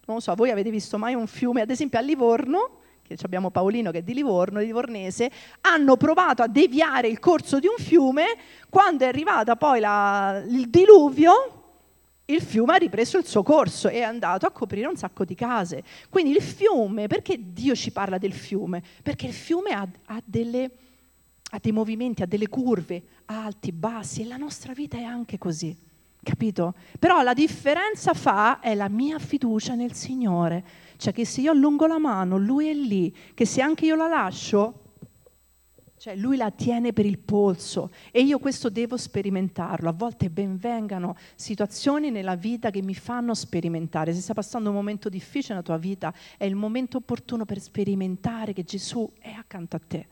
Non lo so, voi avete visto mai un fiume, ad esempio a Livorno, che abbiamo Paolino che è di Livorno, Livornese, hanno provato a deviare il corso di un fiume, quando è arrivata poi la, il diluvio, il fiume ha ripreso il suo corso e è andato a coprire un sacco di case. Quindi il fiume, perché Dio ci parla del fiume? Perché il fiume ha, ha, delle, ha dei movimenti, ha delle curve, alti, bassi e la nostra vita è anche così, capito? Però la differenza fa è la mia fiducia nel Signore, cioè che se io allungo la mano, Lui è lì, che se anche io la lascio, Cioè lui la tiene per il polso e io questo devo sperimentarlo. A volte benvengano situazioni nella vita che mi fanno sperimentare. Se stai passando un momento difficile nella tua vita, è il momento opportuno per sperimentare che Gesù è accanto a te,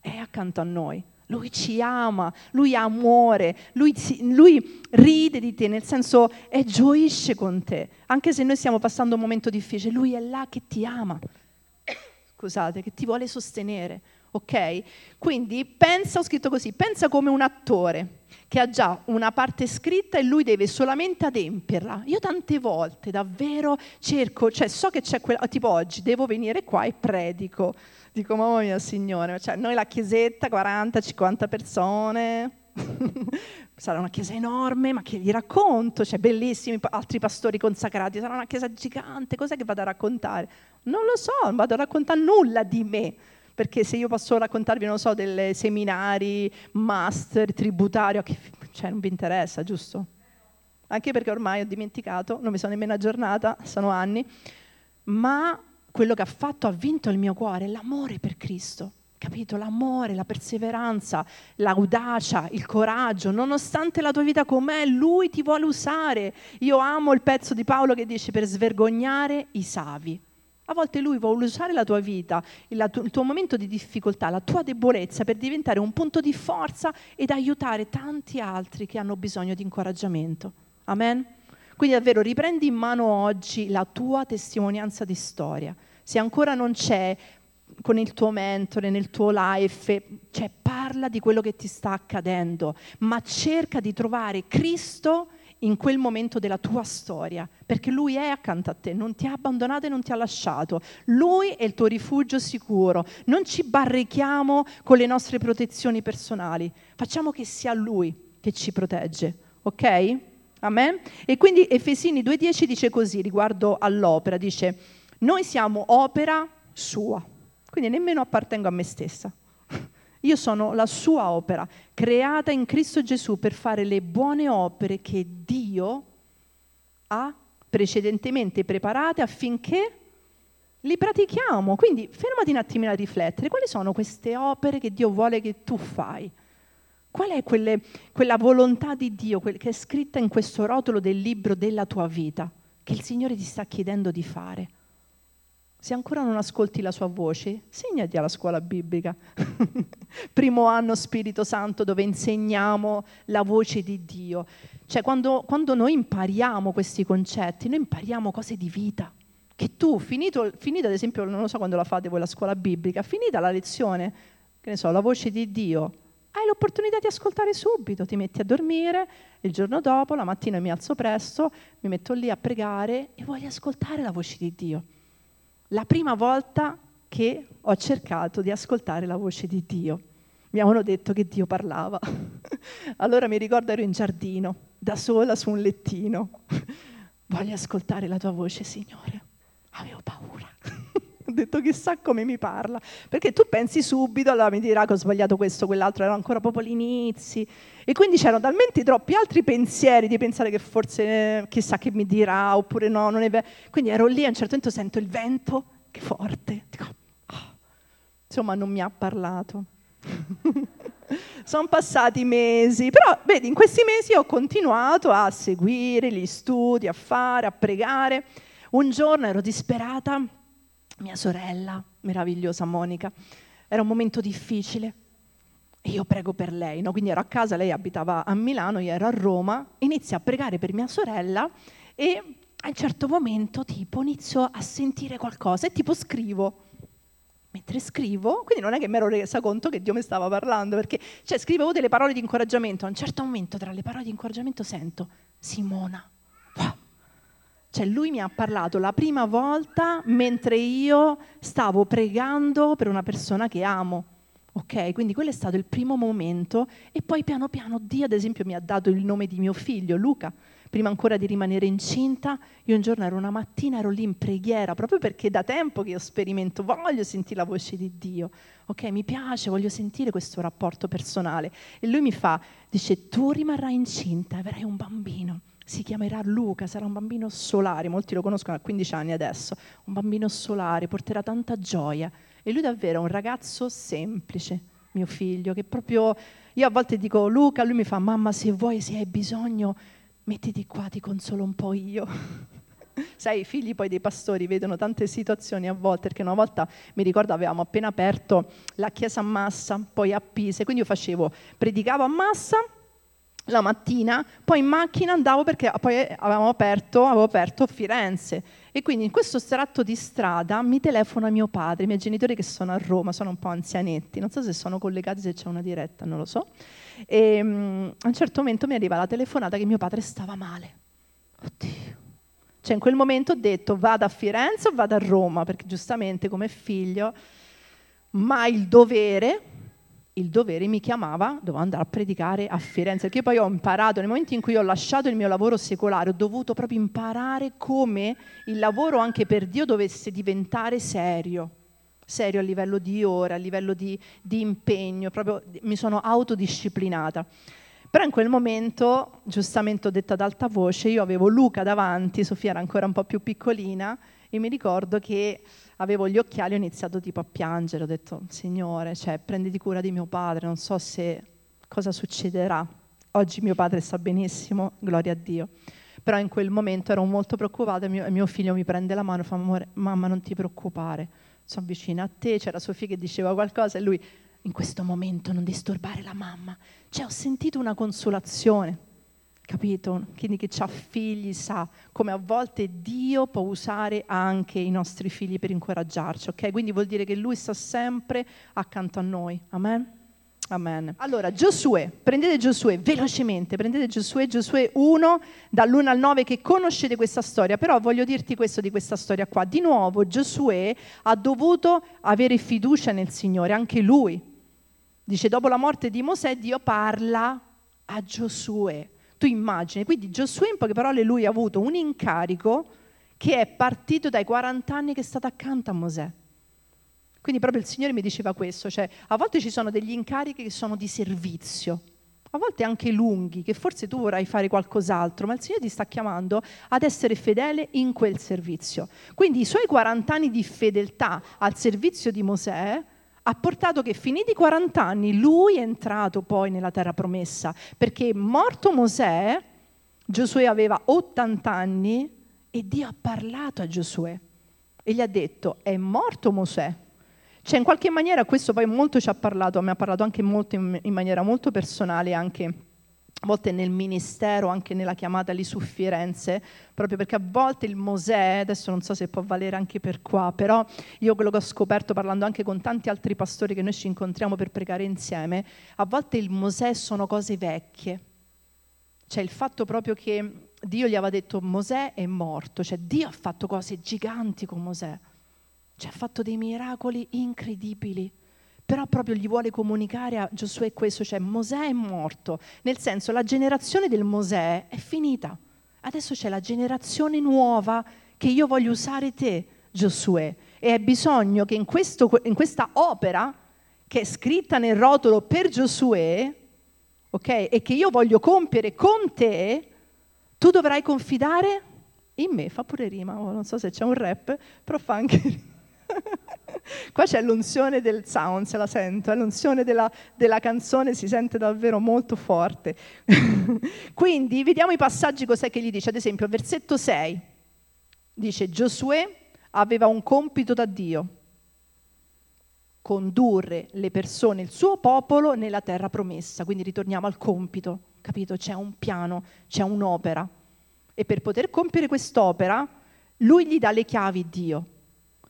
è accanto a noi. Lui ci ama, lui ha amore, lui, lui, ride di te, nel senso è gioisce con te. Anche se noi stiamo passando un momento difficile, lui è là che ti ama, [coughs] scusate, che ti vuole sostenere ok? Quindi pensa, ho scritto così, pensa come un attore che ha già una parte scritta e lui deve solamente adempierla. Io tante volte davvero cerco, cioè so che c'è quella, tipo oggi devo venire qua e predico. Dico, mamma mia, Signore, cioè, noi la chiesetta, 40-50 persone, [laughs] sarà una chiesa enorme, ma che gli racconto? Cioè, bellissimi altri pastori consacrati, sarà una chiesa gigante, cos'è che vado a raccontare? Non lo so, non vado a raccontare nulla di me perché se io posso raccontarvi, non so, dei seminari, master, tributario, che, cioè non vi interessa, giusto? Anche perché ormai ho dimenticato, non mi sono nemmeno aggiornata, sono anni, ma quello che ha fatto ha vinto il mio cuore, l'amore per Cristo. Capito? L'amore, la perseveranza, l'audacia, il coraggio, nonostante la tua vita com'è, lui ti vuole usare. Io amo il pezzo di Paolo che dice per svergognare i savi. A volte lui vuole usare la tua vita, il, tuo momento di difficoltà, la tua debolezza per diventare un punto di forza ed aiutare tanti altri che hanno bisogno di incoraggiamento. Amen? Quindi davvero riprendi in mano oggi la tua testimonianza di storia. Se ancora non c'è con il tuo mentore, nel tuo life, cioè parla di quello che ti sta accadendo, ma cerca di trovare Cristo in quel momento della tua storia, perché Lui è accanto a te, non ti ha abbandonato e non ti ha lasciato. Lui è il tuo rifugio sicuro. Non ci barrichiamo con le nostre protezioni personali, facciamo che sia Lui che ci protegge, ok? Amen? E quindi Efesini 2.10 dice così riguardo all'opera, dice, noi siamo opera sua, quindi nemmeno appartengo a me stessa. Io sono la sua opera, creata in Cristo Gesù per fare le buone opere che Dio ha precedentemente preparate affinché li pratichiamo. Quindi fermati un attimino a riflettere, quali sono queste opere che Dio vuole che tu fai? Qual è quelle, quella volontà di Dio che è scritta in questo rotolo del libro della tua vita, che il Signore ti sta chiedendo di fare? Se ancora non ascolti la sua voce, segnati alla scuola biblica. [laughs] Primo anno Spirito Santo dove insegniamo la voce di Dio. Cioè quando, quando noi impariamo questi concetti, noi impariamo cose di vita. Che tu, finito, finita ad esempio, non lo so quando la fate voi la scuola biblica, finita la lezione, che ne so, la voce di Dio, hai l'opportunità di ascoltare subito, ti metti a dormire, il giorno dopo, la mattina mi alzo presto, mi metto lì a pregare e voglio ascoltare la voce di Dio la prima volta che ho cercato di ascoltare la voce di Dio. Mi avevano detto che Dio parlava. [laughs] allora mi ricordo ero in giardino, da sola su un lettino. [laughs] Voglio ascoltare la tua voce, Signore. Avevo paura. [laughs] ho detto chissà come mi parla. Perché tu pensi subito, allora mi dirà che ho sbagliato questo, quell'altro, erano ancora proprio gli inizi. E quindi c'erano talmente troppi altri pensieri di pensare che forse eh, chissà che mi dirà, oppure no, non è vero. Quindi ero lì, a un certo punto sento il vento, che forte. Dico, oh. Insomma, non mi ha parlato. [laughs] Sono passati mesi, però vedi, in questi mesi ho continuato a seguire gli studi, a fare, a pregare. Un giorno ero disperata, mia sorella, meravigliosa Monica, era un momento difficile e io prego per lei, no? quindi ero a casa, lei abitava a Milano, io ero a Roma, inizio a pregare per mia sorella e a un certo momento tipo inizio a sentire qualcosa e tipo scrivo. Mentre scrivo, quindi non è che mi ero resa conto che Dio mi stava parlando, perché cioè, scrivevo delle parole di incoraggiamento, a un certo momento tra le parole di incoraggiamento sento Simona. Cioè lui mi ha parlato la prima volta mentre io stavo pregando per una persona che amo. Ok, quindi quello è stato il primo momento e poi piano piano Dio ad esempio mi ha dato il nome di mio figlio, Luca. Prima ancora di rimanere incinta, io un giorno ero una mattina, ero lì in preghiera, proprio perché da tempo che io sperimento, voglio sentire la voce di Dio. Ok, mi piace, voglio sentire questo rapporto personale. E lui mi fa, dice, tu rimarrai incinta avrai un bambino si chiamerà Luca, sarà un bambino solare, molti lo conoscono a 15 anni adesso, un bambino solare, porterà tanta gioia. E lui davvero è un ragazzo semplice, mio figlio, che proprio io a volte dico Luca, lui mi fa mamma se vuoi, se hai bisogno, mettiti qua, ti consolo un po' io. [laughs] Sai, i figli poi dei pastori vedono tante situazioni a volte, perché una volta mi ricordo avevamo appena aperto la chiesa a Massa, poi a Pise, quindi io facevo, predicavo a Massa la mattina, poi in macchina andavo perché poi avevamo aperto, avevo aperto Firenze e quindi in questo stratto di strada mi telefona mio padre, i miei genitori che sono a Roma, sono un po' anzianetti, non so se sono collegati, se c'è una diretta, non lo so. E um, a un certo momento mi arriva la telefonata che mio padre stava male. Oddio. Cioè in quel momento ho detto vado a Firenze o vado a Roma, perché giustamente come figlio, ma il dovere il dovere mi chiamava, dovevo andare a predicare a Firenze, perché poi ho imparato, nel momento in cui ho lasciato il mio lavoro secolare, ho dovuto proprio imparare come il lavoro anche per Dio dovesse diventare serio, serio a livello di ore, a livello di, di impegno, proprio mi sono autodisciplinata. Però in quel momento, giustamente ho detto ad alta voce, io avevo Luca davanti, Sofia era ancora un po' più piccolina, e mi ricordo che avevo gli occhiali ho iniziato tipo a piangere, ho detto, Signore, cioè, prenditi cura di mio padre, non so se cosa succederà. Oggi mio padre sta benissimo, gloria a Dio. Però in quel momento ero molto preoccupata e mio, mio figlio mi prende la mano e fa, mamma non ti preoccupare, sono vicina a te, c'era Sofia che diceva qualcosa e lui, in questo momento non disturbare la mamma. Cioè ho sentito una consolazione capito? Quindi chi ha figli sa come a volte Dio può usare anche i nostri figli per incoraggiarci, ok? Quindi vuol dire che Lui sta sempre accanto a noi, amen? Amen. Allora, Giosuè, prendete Giosuè velocemente, prendete Giosuè, Giosuè 1, dall'1 al 9, che conoscete questa storia, però voglio dirti questo di questa storia qua. Di nuovo, Giosuè ha dovuto avere fiducia nel Signore, anche lui. Dice, dopo la morte di Mosè, Dio parla a Giosuè tu immagini, quindi Giosuè in poche parole lui ha avuto un incarico che è partito dai 40 anni che è stato accanto a Mosè. Quindi proprio il Signore mi diceva questo, cioè a volte ci sono degli incarichi che sono di servizio, a volte anche lunghi, che forse tu vorrai fare qualcos'altro, ma il Signore ti sta chiamando ad essere fedele in quel servizio. Quindi i suoi 40 anni di fedeltà al servizio di Mosè ha portato che finiti i 40 anni lui è entrato poi nella terra promessa, perché morto Mosè, Giosuè aveva 80 anni e Dio ha parlato a Giosuè e gli ha detto è morto Mosè. Cioè in qualche maniera questo poi molto ci ha parlato, mi ha parlato anche molto in, in maniera molto personale anche a volte nel ministero, anche nella chiamata lì su Firenze, proprio perché a volte il Mosè, adesso non so se può valere anche per qua, però io quello che ho scoperto parlando anche con tanti altri pastori che noi ci incontriamo per pregare insieme, a volte il Mosè sono cose vecchie. Cioè il fatto proprio che Dio gli aveva detto Mosè è morto, cioè Dio ha fatto cose giganti con Mosè, cioè ha fatto dei miracoli incredibili però proprio gli vuole comunicare a Giosuè questo, cioè Mosè è morto, nel senso la generazione del Mosè è finita, adesso c'è la generazione nuova che io voglio usare te, Giosuè, e hai bisogno che in, questo, in questa opera che è scritta nel rotolo per Giosuè, ok, e che io voglio compiere con te, tu dovrai confidare in me, fa pure rima, oh, non so se c'è un rap, però fa anche. [laughs] Qua c'è l'unzione del sound, se la sento, eh? l'unzione della, della, canzone si sente davvero molto forte. [laughs] Quindi vediamo i passaggi, cos'è che gli dice. Ad esempio, versetto 6 dice Giosuè aveva un compito da Dio, condurre le persone, il suo popolo nella terra promessa. Quindi ritorniamo al compito, capito? C'è un piano, c'è un'opera. E per poter compiere quest'opera, lui gli dà le chiavi Dio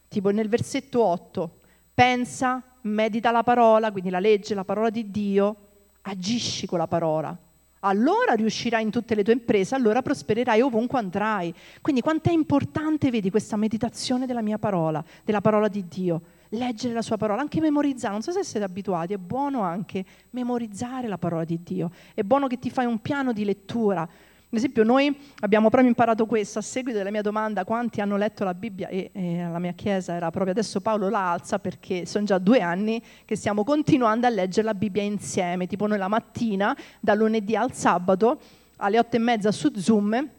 tipo nel versetto 8, pensa, medita la parola, quindi la legge, la parola di Dio, agisci con la parola. Allora riuscirai in tutte le tue imprese, allora prospererai ovunque andrai. Quindi quanto è importante, vedi, questa meditazione della mia parola, della parola di Dio. Leggere la sua parola, anche memorizzare. Non so se siete abituati, è buono anche memorizzare la parola di Dio. È buono che ti fai un piano di lettura ad esempio noi abbiamo proprio imparato questo a seguito della mia domanda quanti hanno letto la Bibbia e, e alla mia chiesa era proprio adesso Paolo la alza perché sono già due anni che stiamo continuando a leggere la Bibbia insieme, tipo noi la mattina, dal lunedì al sabato alle otto e mezza su Zoom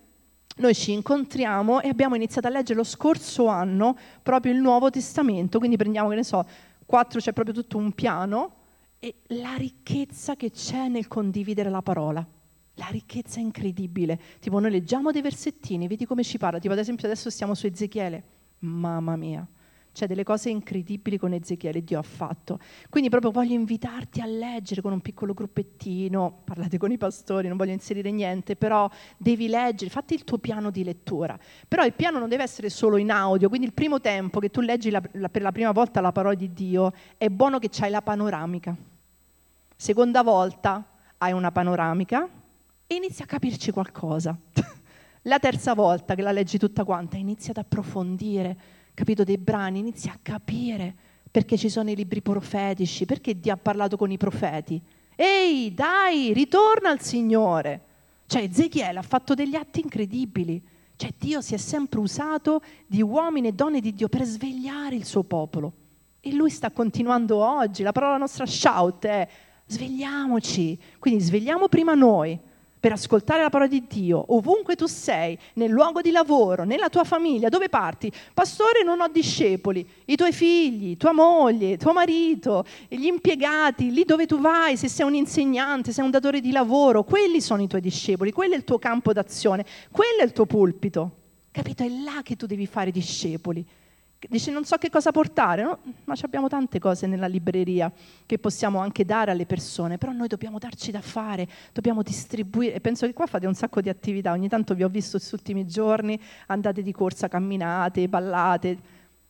noi ci incontriamo e abbiamo iniziato a leggere lo scorso anno proprio il Nuovo Testamento, quindi prendiamo, che ne so, quattro, c'è proprio tutto un piano e la ricchezza che c'è nel condividere la parola. La ricchezza è incredibile. Tipo, noi leggiamo dei versettini, vedi come ci parla. Tipo, ad esempio, adesso stiamo su Ezechiele. Mamma mia, c'è delle cose incredibili con Ezechiele, Dio ha fatto. Quindi proprio voglio invitarti a leggere con un piccolo gruppettino, parlate con i pastori, non voglio inserire niente, però devi leggere, fatti il tuo piano di lettura. Però il piano non deve essere solo in audio, quindi il primo tempo che tu leggi la, la, per la prima volta la parola di Dio, è buono che c'hai la panoramica. Seconda volta hai una panoramica e inizi a capirci qualcosa. [laughs] la terza volta che la leggi tutta quanta, inizi ad approfondire capito, dei brani, inizi a capire perché ci sono i libri profetici, perché Dio ha parlato con i profeti. Ehi, dai, ritorna al Signore. Cioè, Ezechiele ha fatto degli atti incredibili. Cioè, Dio si è sempre usato di uomini e donne di Dio per svegliare il suo popolo. E lui sta continuando oggi. La parola nostra shout è svegliamoci. Quindi svegliamo prima noi, per ascoltare la parola di Dio, ovunque tu sei, nel luogo di lavoro, nella tua famiglia, dove parti? Pastore, non ho discepoli, i tuoi figli, tua moglie, tuo marito, gli impiegati, lì dove tu vai, se sei un insegnante, sei un datore di lavoro, quelli sono i tuoi discepoli, quello è il tuo campo d'azione, quello è il tuo pulpito. Capito? È là che tu devi fare discepoli. Dice non so che cosa portare, no? ma abbiamo tante cose nella libreria che possiamo anche dare alle persone, però noi dobbiamo darci da fare, dobbiamo distribuire. Penso che qua fate un sacco di attività, ogni tanto vi ho visto questi ultimi giorni, andate di corsa, camminate, ballate,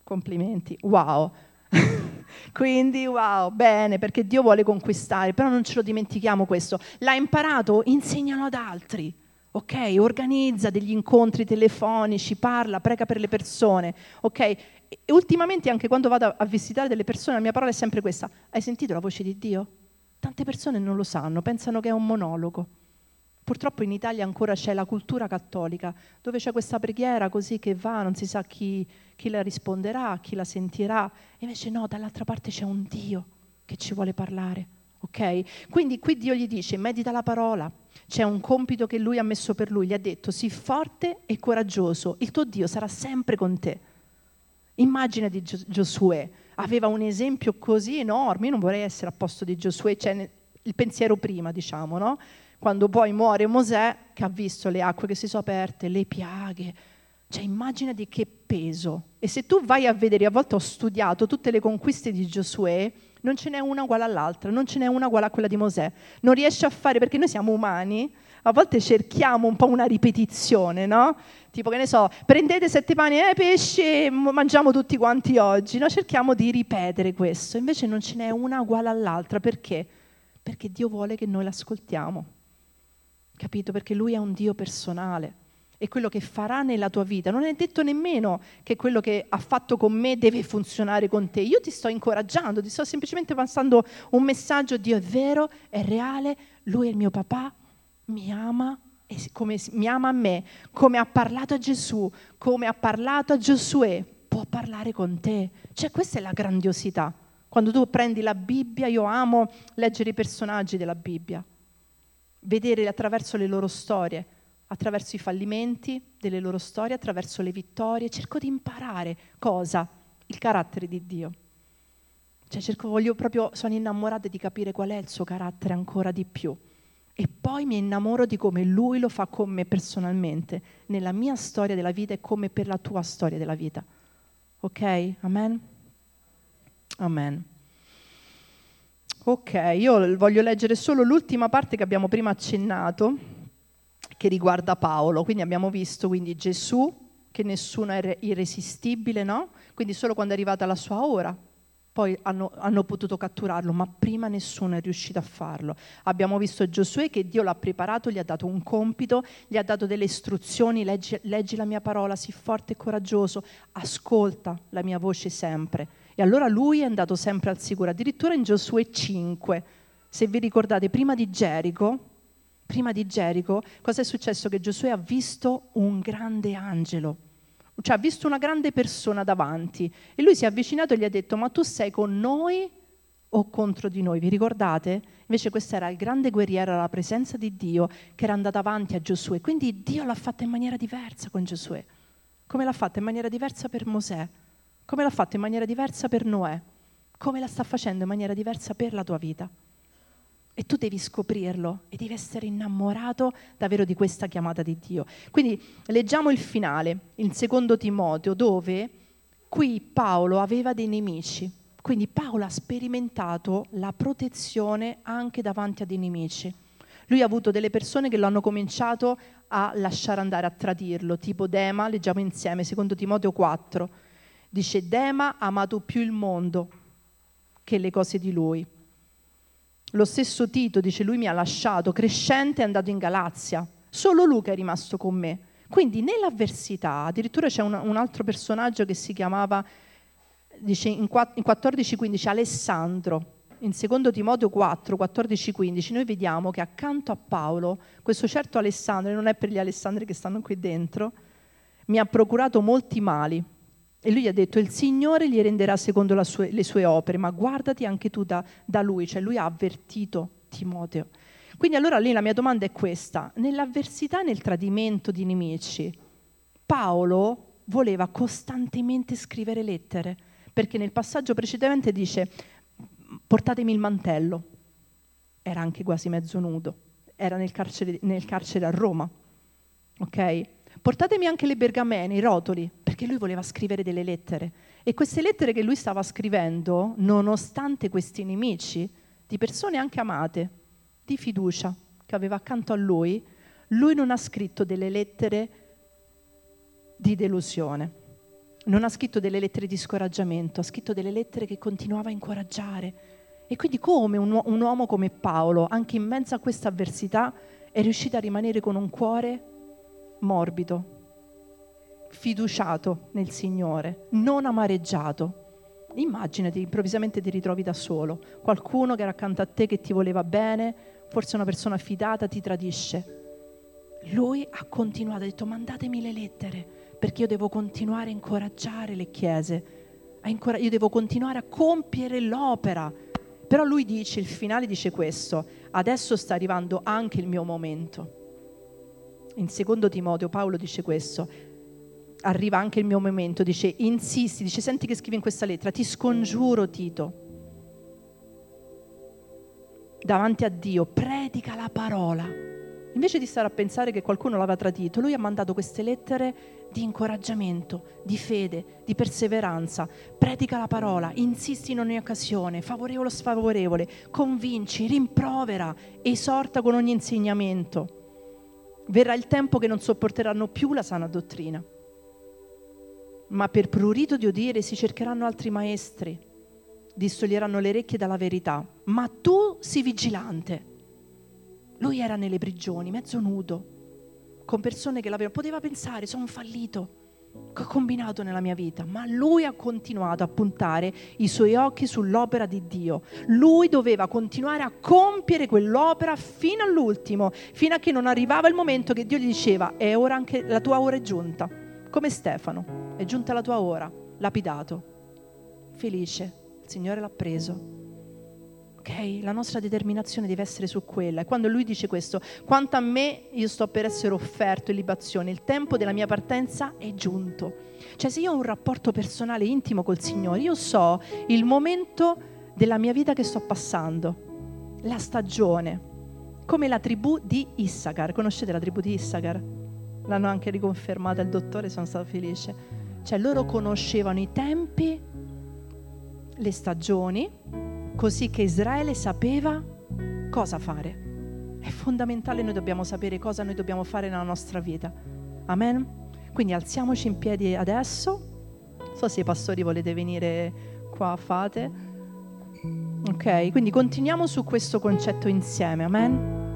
complimenti, wow. [laughs] Quindi wow, bene, perché Dio vuole conquistare, però non ce lo dimentichiamo questo. L'ha imparato, insegnalo ad altri ok? Organizza degli incontri telefonici, parla, prega per le persone, ok? E ultimamente anche quando vado a visitare delle persone, la mia parola è sempre questa, hai sentito la voce di Dio? Tante persone non lo sanno, pensano che è un monologo. Purtroppo in Italia ancora c'è la cultura cattolica, dove c'è questa preghiera così che va, non si sa chi, chi la risponderà, chi la sentirà. E invece no, dall'altra parte c'è un Dio che ci vuole parlare. Ok? Quindi qui Dio gli dice, medita la parola, c'è un compito che lui ha messo per lui, gli ha detto, sii forte e coraggioso, il tuo Dio sarà sempre con te. Immagina di Giosuè, aveva un esempio così enorme, io non vorrei essere a posto di Giosuè, c'è il pensiero prima, diciamo, no? Quando poi muore Mosè, che ha visto le acque che si sono aperte, le piaghe, cioè immagina di che peso. E se tu vai a vedere, a volte ho studiato tutte le conquiste di Giosuè, non ce n'è una uguale all'altra, non ce n'è una uguale a quella di Mosè. Non riesce a fare, perché noi siamo umani, a volte cerchiamo un po' una ripetizione, no? Tipo che ne so, prendete sette pani e pesci e mangiamo tutti quanti oggi, no? Cerchiamo di ripetere questo, invece non ce n'è una uguale all'altra, perché? Perché Dio vuole che noi l'ascoltiamo, capito? Perché Lui è un Dio personale e quello che farà nella tua vita. Non è detto nemmeno che quello che ha fatto con me deve funzionare con te. Io ti sto incoraggiando, ti sto semplicemente passando un messaggio, Dio è vero, è reale, Lui è il mio papà, mi ama e come mi ama a me, come ha parlato a Gesù, come ha parlato a Giosuè, può parlare con te. Cioè questa è la grandiosità. Quando tu prendi la Bibbia, io amo leggere i personaggi della Bibbia, vedere attraverso le loro storie attraverso i fallimenti delle loro storie, attraverso le vittorie, cerco di imparare cosa? Il carattere di Dio. Cioè cerco, voglio proprio, sono innamorata di capire qual è il suo carattere ancora di più. E poi mi innamoro di come lui lo fa con me personalmente, nella mia storia della vita e come per la tua storia della vita. Ok? Amen? Amen. Ok, io voglio leggere solo l'ultima parte che abbiamo prima accennato, che riguarda Paolo. Quindi abbiamo visto quindi Gesù, che nessuno è irresistibile, no? Quindi solo quando è arrivata la sua ora, poi hanno, hanno, potuto catturarlo, ma prima nessuno è riuscito a farlo. Abbiamo visto Giosuè che Dio l'ha preparato, gli ha dato un compito, gli ha dato delle istruzioni, leggi, leggi la mia parola, sii forte e coraggioso, ascolta la mia voce sempre. E allora lui è andato sempre al sicuro, addirittura in Giosuè 5. Se vi ricordate, prima di Gerico, prima di Gerico, cosa è successo? Che Giosuè ha visto un grande angelo, cioè ha visto una grande persona davanti e lui si è avvicinato e gli ha detto ma tu sei con noi o contro di noi? Vi ricordate? Invece questo era il grande guerriero, la presenza di Dio che era andata avanti a Giosuè, quindi Dio l'ha fatta in maniera diversa con Giosuè, come l'ha fatta in maniera diversa per Mosè, come l'ha fatta in maniera diversa per Noè. come la sta facendo in maniera diversa per la tua vita. E tu devi scoprirlo e devi essere innamorato davvero di questa chiamata di Dio. Quindi leggiamo il finale, il secondo Timoteo, dove qui Paolo aveva dei nemici. Quindi Paolo ha sperimentato la protezione anche davanti a dei nemici. Lui ha avuto delle persone che lo hanno cominciato a lasciare andare, a tradirlo, tipo Dema, leggiamo insieme, secondo Timoteo 4. Dice Dema ha amato più il mondo che le cose di lui lo stesso Tito dice, lui mi ha lasciato, crescente è andato in Galazia, solo Luca è rimasto con me. Quindi nell'avversità, addirittura c'è un, un altro personaggio che si chiamava, dice in, in 14-15, Alessandro, in 2 Timoteo 4, 14-15, noi vediamo che accanto a Paolo, questo certo Alessandro, e non è per gli Alessandri che stanno qui dentro, mi ha procurato molti mali e lui ha detto, il Signore gli renderà secondo sue, le sue opere, ma guardati anche tu da, da lui, cioè lui ha avvertito Timoteo. Quindi allora lì la mia domanda è questa, nell'avversità nel tradimento di nemici, Paolo voleva costantemente scrivere lettere, perché nel passaggio precedente dice, portatemi il mantello, era anche quasi mezzo nudo, era nel carcere, nel carcere a Roma, ok? Portatemi anche le bergamene, i rotoli, perché lui voleva scrivere delle lettere. E queste lettere che lui stava scrivendo, nonostante questi nemici, di persone anche amate, di fiducia, che aveva accanto a lui, lui non ha scritto delle lettere di delusione, non ha scritto delle lettere di scoraggiamento, ha scritto delle lettere che continuava a incoraggiare. E quindi come un, un uomo come Paolo, anche in mezzo a questa avversità, è riuscito a rimanere con un cuore morbido, fiduciato nel Signore, non amareggiato. Immaginati, improvvisamente ti ritrovi da solo, qualcuno che era accanto a te che ti voleva bene, forse una persona fidata ti tradisce. Lui ha continuato, ha detto mandatemi le lettere perché io devo continuare a incoraggiare le chiese, io devo continuare a compiere l'opera. Però lui dice, il finale dice questo, adesso sta arrivando anche il mio momento in secondo Timoteo Paolo dice questo, arriva anche il mio momento, dice insisti, dice senti che scrivi in questa lettera, ti scongiuro Tito, davanti a Dio, predica la parola. Invece di stare a pensare che qualcuno l'aveva tradito, lui ha mandato queste lettere di incoraggiamento, di fede, di perseveranza. Predica la parola, insisti in ogni occasione, favorevole o sfavorevole, convinci, rimprovera, esorta con ogni insegnamento verrà il tempo che non sopporteranno più la sana dottrina, ma per prurito di udire si cercheranno altri maestri, distoglieranno le orecchie dalla verità, ma tu sii vigilante. Lui era nelle prigioni, mezzo nudo, con persone che l'avevano, poteva pensare, sono fallito, che ho combinato nella mia vita, ma lui ha continuato a puntare i suoi occhi sull'opera di Dio. Lui doveva continuare a compiere quell'opera fino all'ultimo, fino a che non arrivava il momento che Dio gli diceva, è ora anche la tua ora è giunta, come Stefano, è giunta la tua ora, lapidato, felice, il Signore l'ha preso ok? La nostra determinazione deve essere su quella. E quando lui dice questo, quanto a me io sto per essere offerto in libazione, il tempo della mia partenza è giunto. Cioè se io ho un rapporto personale intimo col Signore, io so il momento della mia vita che sto passando, la stagione, come la tribù di Issachar. Conoscete la tribù di Issachar? L'hanno anche riconfermata il dottore, sono stata felice. Cioè loro conoscevano i tempi, le stagioni, così che Israele sapeva cosa fare. È fondamentale, noi dobbiamo sapere cosa noi dobbiamo fare nella nostra vita. Amen? Quindi alziamoci in piedi adesso. Non so se i pastori volete venire qua, fate. Ok, quindi continuiamo su questo concetto insieme. Amen?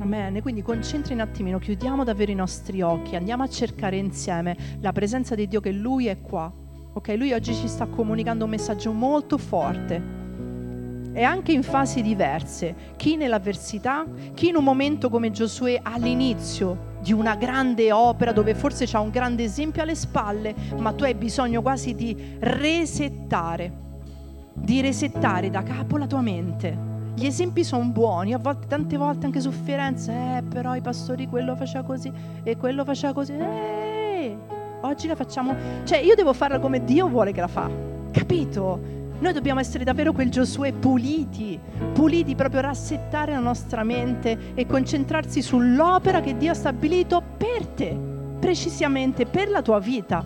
Amen. Quindi concentri un attimino, chiudiamo davvero i nostri occhi, andiamo a cercare insieme la presenza di Dio che Lui è qua. Ok, Lui oggi ci sta comunicando un messaggio molto forte e anche in fasi diverse, chi nell'avversità, chi in un momento come Giosuè all'inizio di una grande opera dove forse c'è un grande esempio alle spalle, ma tu hai bisogno quasi di resettare, di resettare da capo la tua mente. Gli esempi sono buoni, a volte, tante volte anche sofferenze, eh, però i pastori quello faceva così e quello faceva così. Eh, oggi la facciamo, cioè io devo farla come Dio vuole che la fa, capito? Noi dobbiamo essere davvero quel Giosuè puliti, puliti proprio rassettare la nostra mente e concentrarsi sull'opera che Dio ha stabilito per te, precisamente per la tua vita.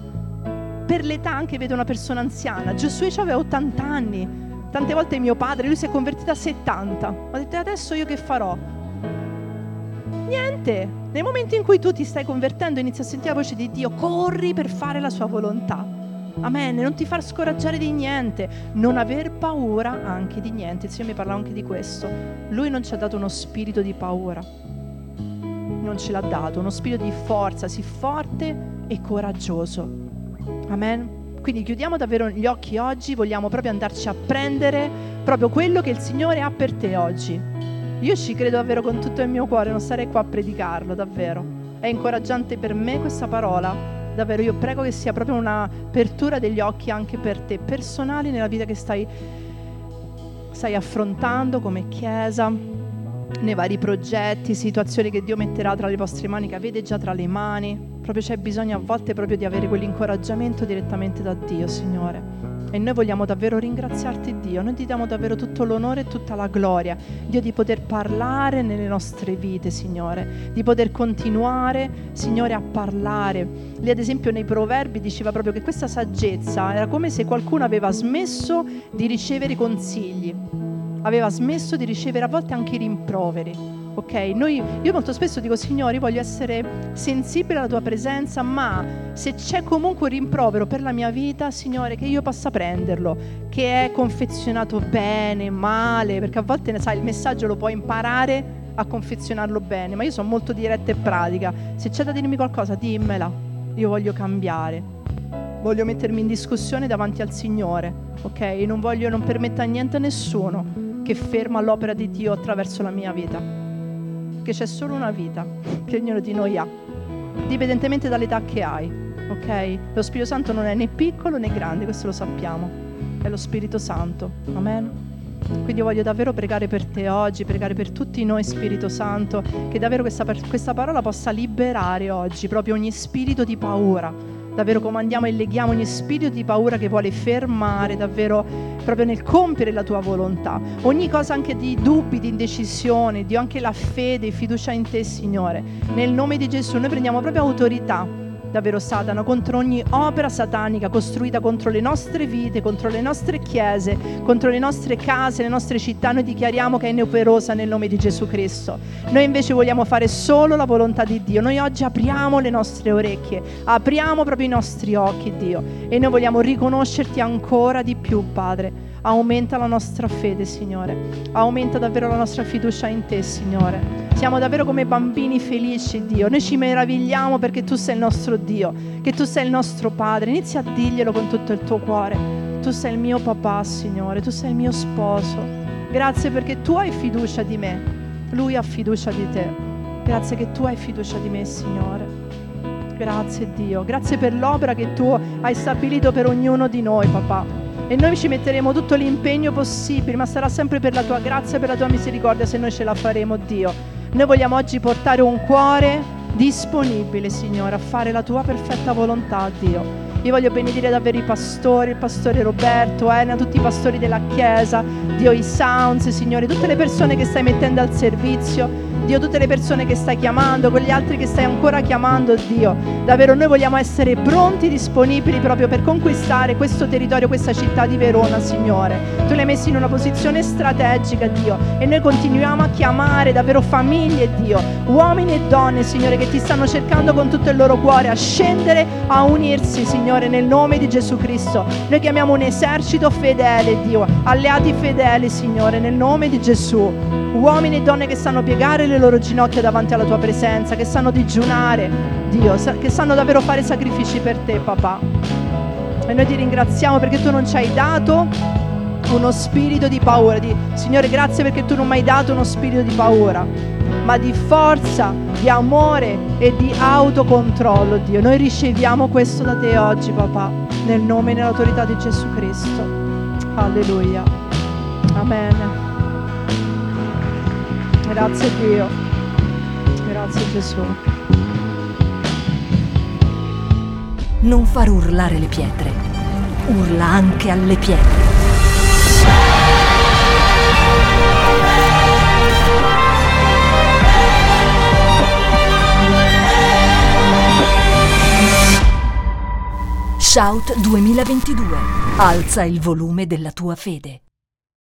Per l'età anche vedo una persona anziana. Giosuè aveva 80 anni. Tante volte mio padre, lui si è convertito a 70. Ho detto adesso io che farò? Niente. Nel momento in cui tu ti stai convertendo, inizi a sentire la voce di Dio, corri per fare la sua volontà. Amen, non ti far scoraggiare di niente, non aver paura anche di niente. Il Signore mi parla anche di questo. Lui non ci ha dato uno spirito di paura, non ce l'ha dato, uno spirito di forza, sii forte e coraggioso. Amen. Quindi chiudiamo davvero gli occhi oggi, vogliamo proprio andarci a prendere proprio quello che il Signore ha per te oggi. Io ci credo davvero con tutto il mio cuore, non sarei qua a predicarlo, davvero. È incoraggiante per me questa parola davvero io prego che sia proprio un'apertura degli occhi anche per te, personali nella vita che stai, stai affrontando come Chiesa, nei vari progetti, situazioni che Dio metterà tra le vostre mani, che avete già tra le mani. Proprio c'è bisogno a volte proprio di avere quell'incoraggiamento direttamente da Dio, Signore. E noi vogliamo davvero ringraziarti Dio, noi ti diamo davvero tutto l'onore e tutta la gloria, Dio di poter parlare nelle nostre vite, Signore, di poter continuare, Signore, a parlare. Lì ad esempio nei proverbi diceva proprio che questa saggezza era come se qualcuno aveva smesso di ricevere consigli, aveva smesso di ricevere a volte anche i rimproveri ok? Noi, io molto spesso dico, Signore, voglio essere sensibile alla tua presenza, ma se c'è comunque un rimprovero per la mia vita, Signore, che io possa prenderlo, che è confezionato bene, male, perché a volte, sai, il messaggio lo puoi imparare a confezionarlo bene, ma io sono molto diretta e pratica. Se c'è da dirmi qualcosa, dimmela. Io voglio cambiare. Voglio mettermi in discussione davanti al Signore, ok? Non voglio non permettere a niente a nessuno che ferma l'opera di Dio attraverso la mia vita che c'è solo una vita che ognuno di noi ha, dipendentemente dall'età che hai. Ok? Lo Spirito Santo non è né piccolo né grande, questo lo sappiamo. È lo Spirito Santo. Amen. Quindi io voglio davvero pregare per te oggi, pregare per tutti noi, Spirito Santo, che davvero questa, questa parola possa liberare oggi proprio ogni spirito di paura davvero comandiamo e leghiamo ogni spirito di paura che vuole fermare davvero proprio nel compiere la tua volontà. Ogni cosa anche di dubbi, di indecisione, di anche la fede, fiducia in te, Signore. Nel nome di Gesù noi prendiamo proprio autorità davvero Satana, contro ogni opera satanica costruita contro le nostre vite, contro le nostre chiese, contro le nostre case, le nostre città. Noi dichiariamo che è inoperosa nel nome di Gesù Cristo. Noi invece vogliamo fare solo la volontà di Dio. Noi oggi apriamo le nostre orecchie, apriamo proprio i nostri occhi, Dio, e noi vogliamo riconoscerti ancora di più, Padre. Aumenta la nostra fede, Signore. Aumenta davvero la nostra fiducia in te, Signore. Siamo davvero come bambini felici, Dio. Noi ci meravigliamo perché tu sei il nostro Dio, che tu sei il nostro Padre. Inizia a dirglielo con tutto il tuo cuore. Tu sei il mio papà, Signore, tu sei il mio sposo. Grazie perché tu hai fiducia di me, lui ha fiducia di te. Grazie che tu hai fiducia di me, Signore. Grazie Dio, grazie per l'opera che tu hai stabilito per ognuno di noi, papà. E noi ci metteremo tutto l'impegno possibile, ma sarà sempre per la tua grazia per la tua misericordia se noi ce la faremo, Dio. Noi vogliamo oggi portare un cuore disponibile, Signore, a fare la tua perfetta volontà, Dio. Io voglio benedire davvero i pastori, il pastore Roberto, Ena, tutti i pastori della Chiesa, Dio, i sounds, Signore, tutte le persone che stai mettendo al servizio. Dio, tutte le persone che stai chiamando, quegli altri che stai ancora chiamando, Dio. Davvero noi vogliamo essere pronti, disponibili proprio per conquistare questo territorio, questa città di Verona, Signore. Tu li hai messi in una posizione strategica, Dio, e noi continuiamo a chiamare davvero famiglie, Dio, uomini e donne, Signore, che ti stanno cercando con tutto il loro cuore a scendere, a unirsi, Signore, nel nome di Gesù Cristo. Noi chiamiamo un esercito fedele, Dio, alleati fedeli, Signore, nel nome di Gesù uomini e donne che sanno piegare le loro ginocchia davanti alla tua presenza, che sanno digiunare, Dio, che sanno davvero fare sacrifici per te, papà. E noi ti ringraziamo perché tu non ci hai dato uno spirito di paura. Di, Signore, grazie perché tu non mi hai dato uno spirito di paura, ma di forza, di amore e di autocontrollo, Dio. Noi riceviamo questo da te oggi, papà, nel nome e nell'autorità di Gesù Cristo. Alleluia. Amen. Grazie Dio. Grazie Gesù. Non far urlare le pietre. Urla anche alle pietre. Shout 2022. Alza il volume della tua fede.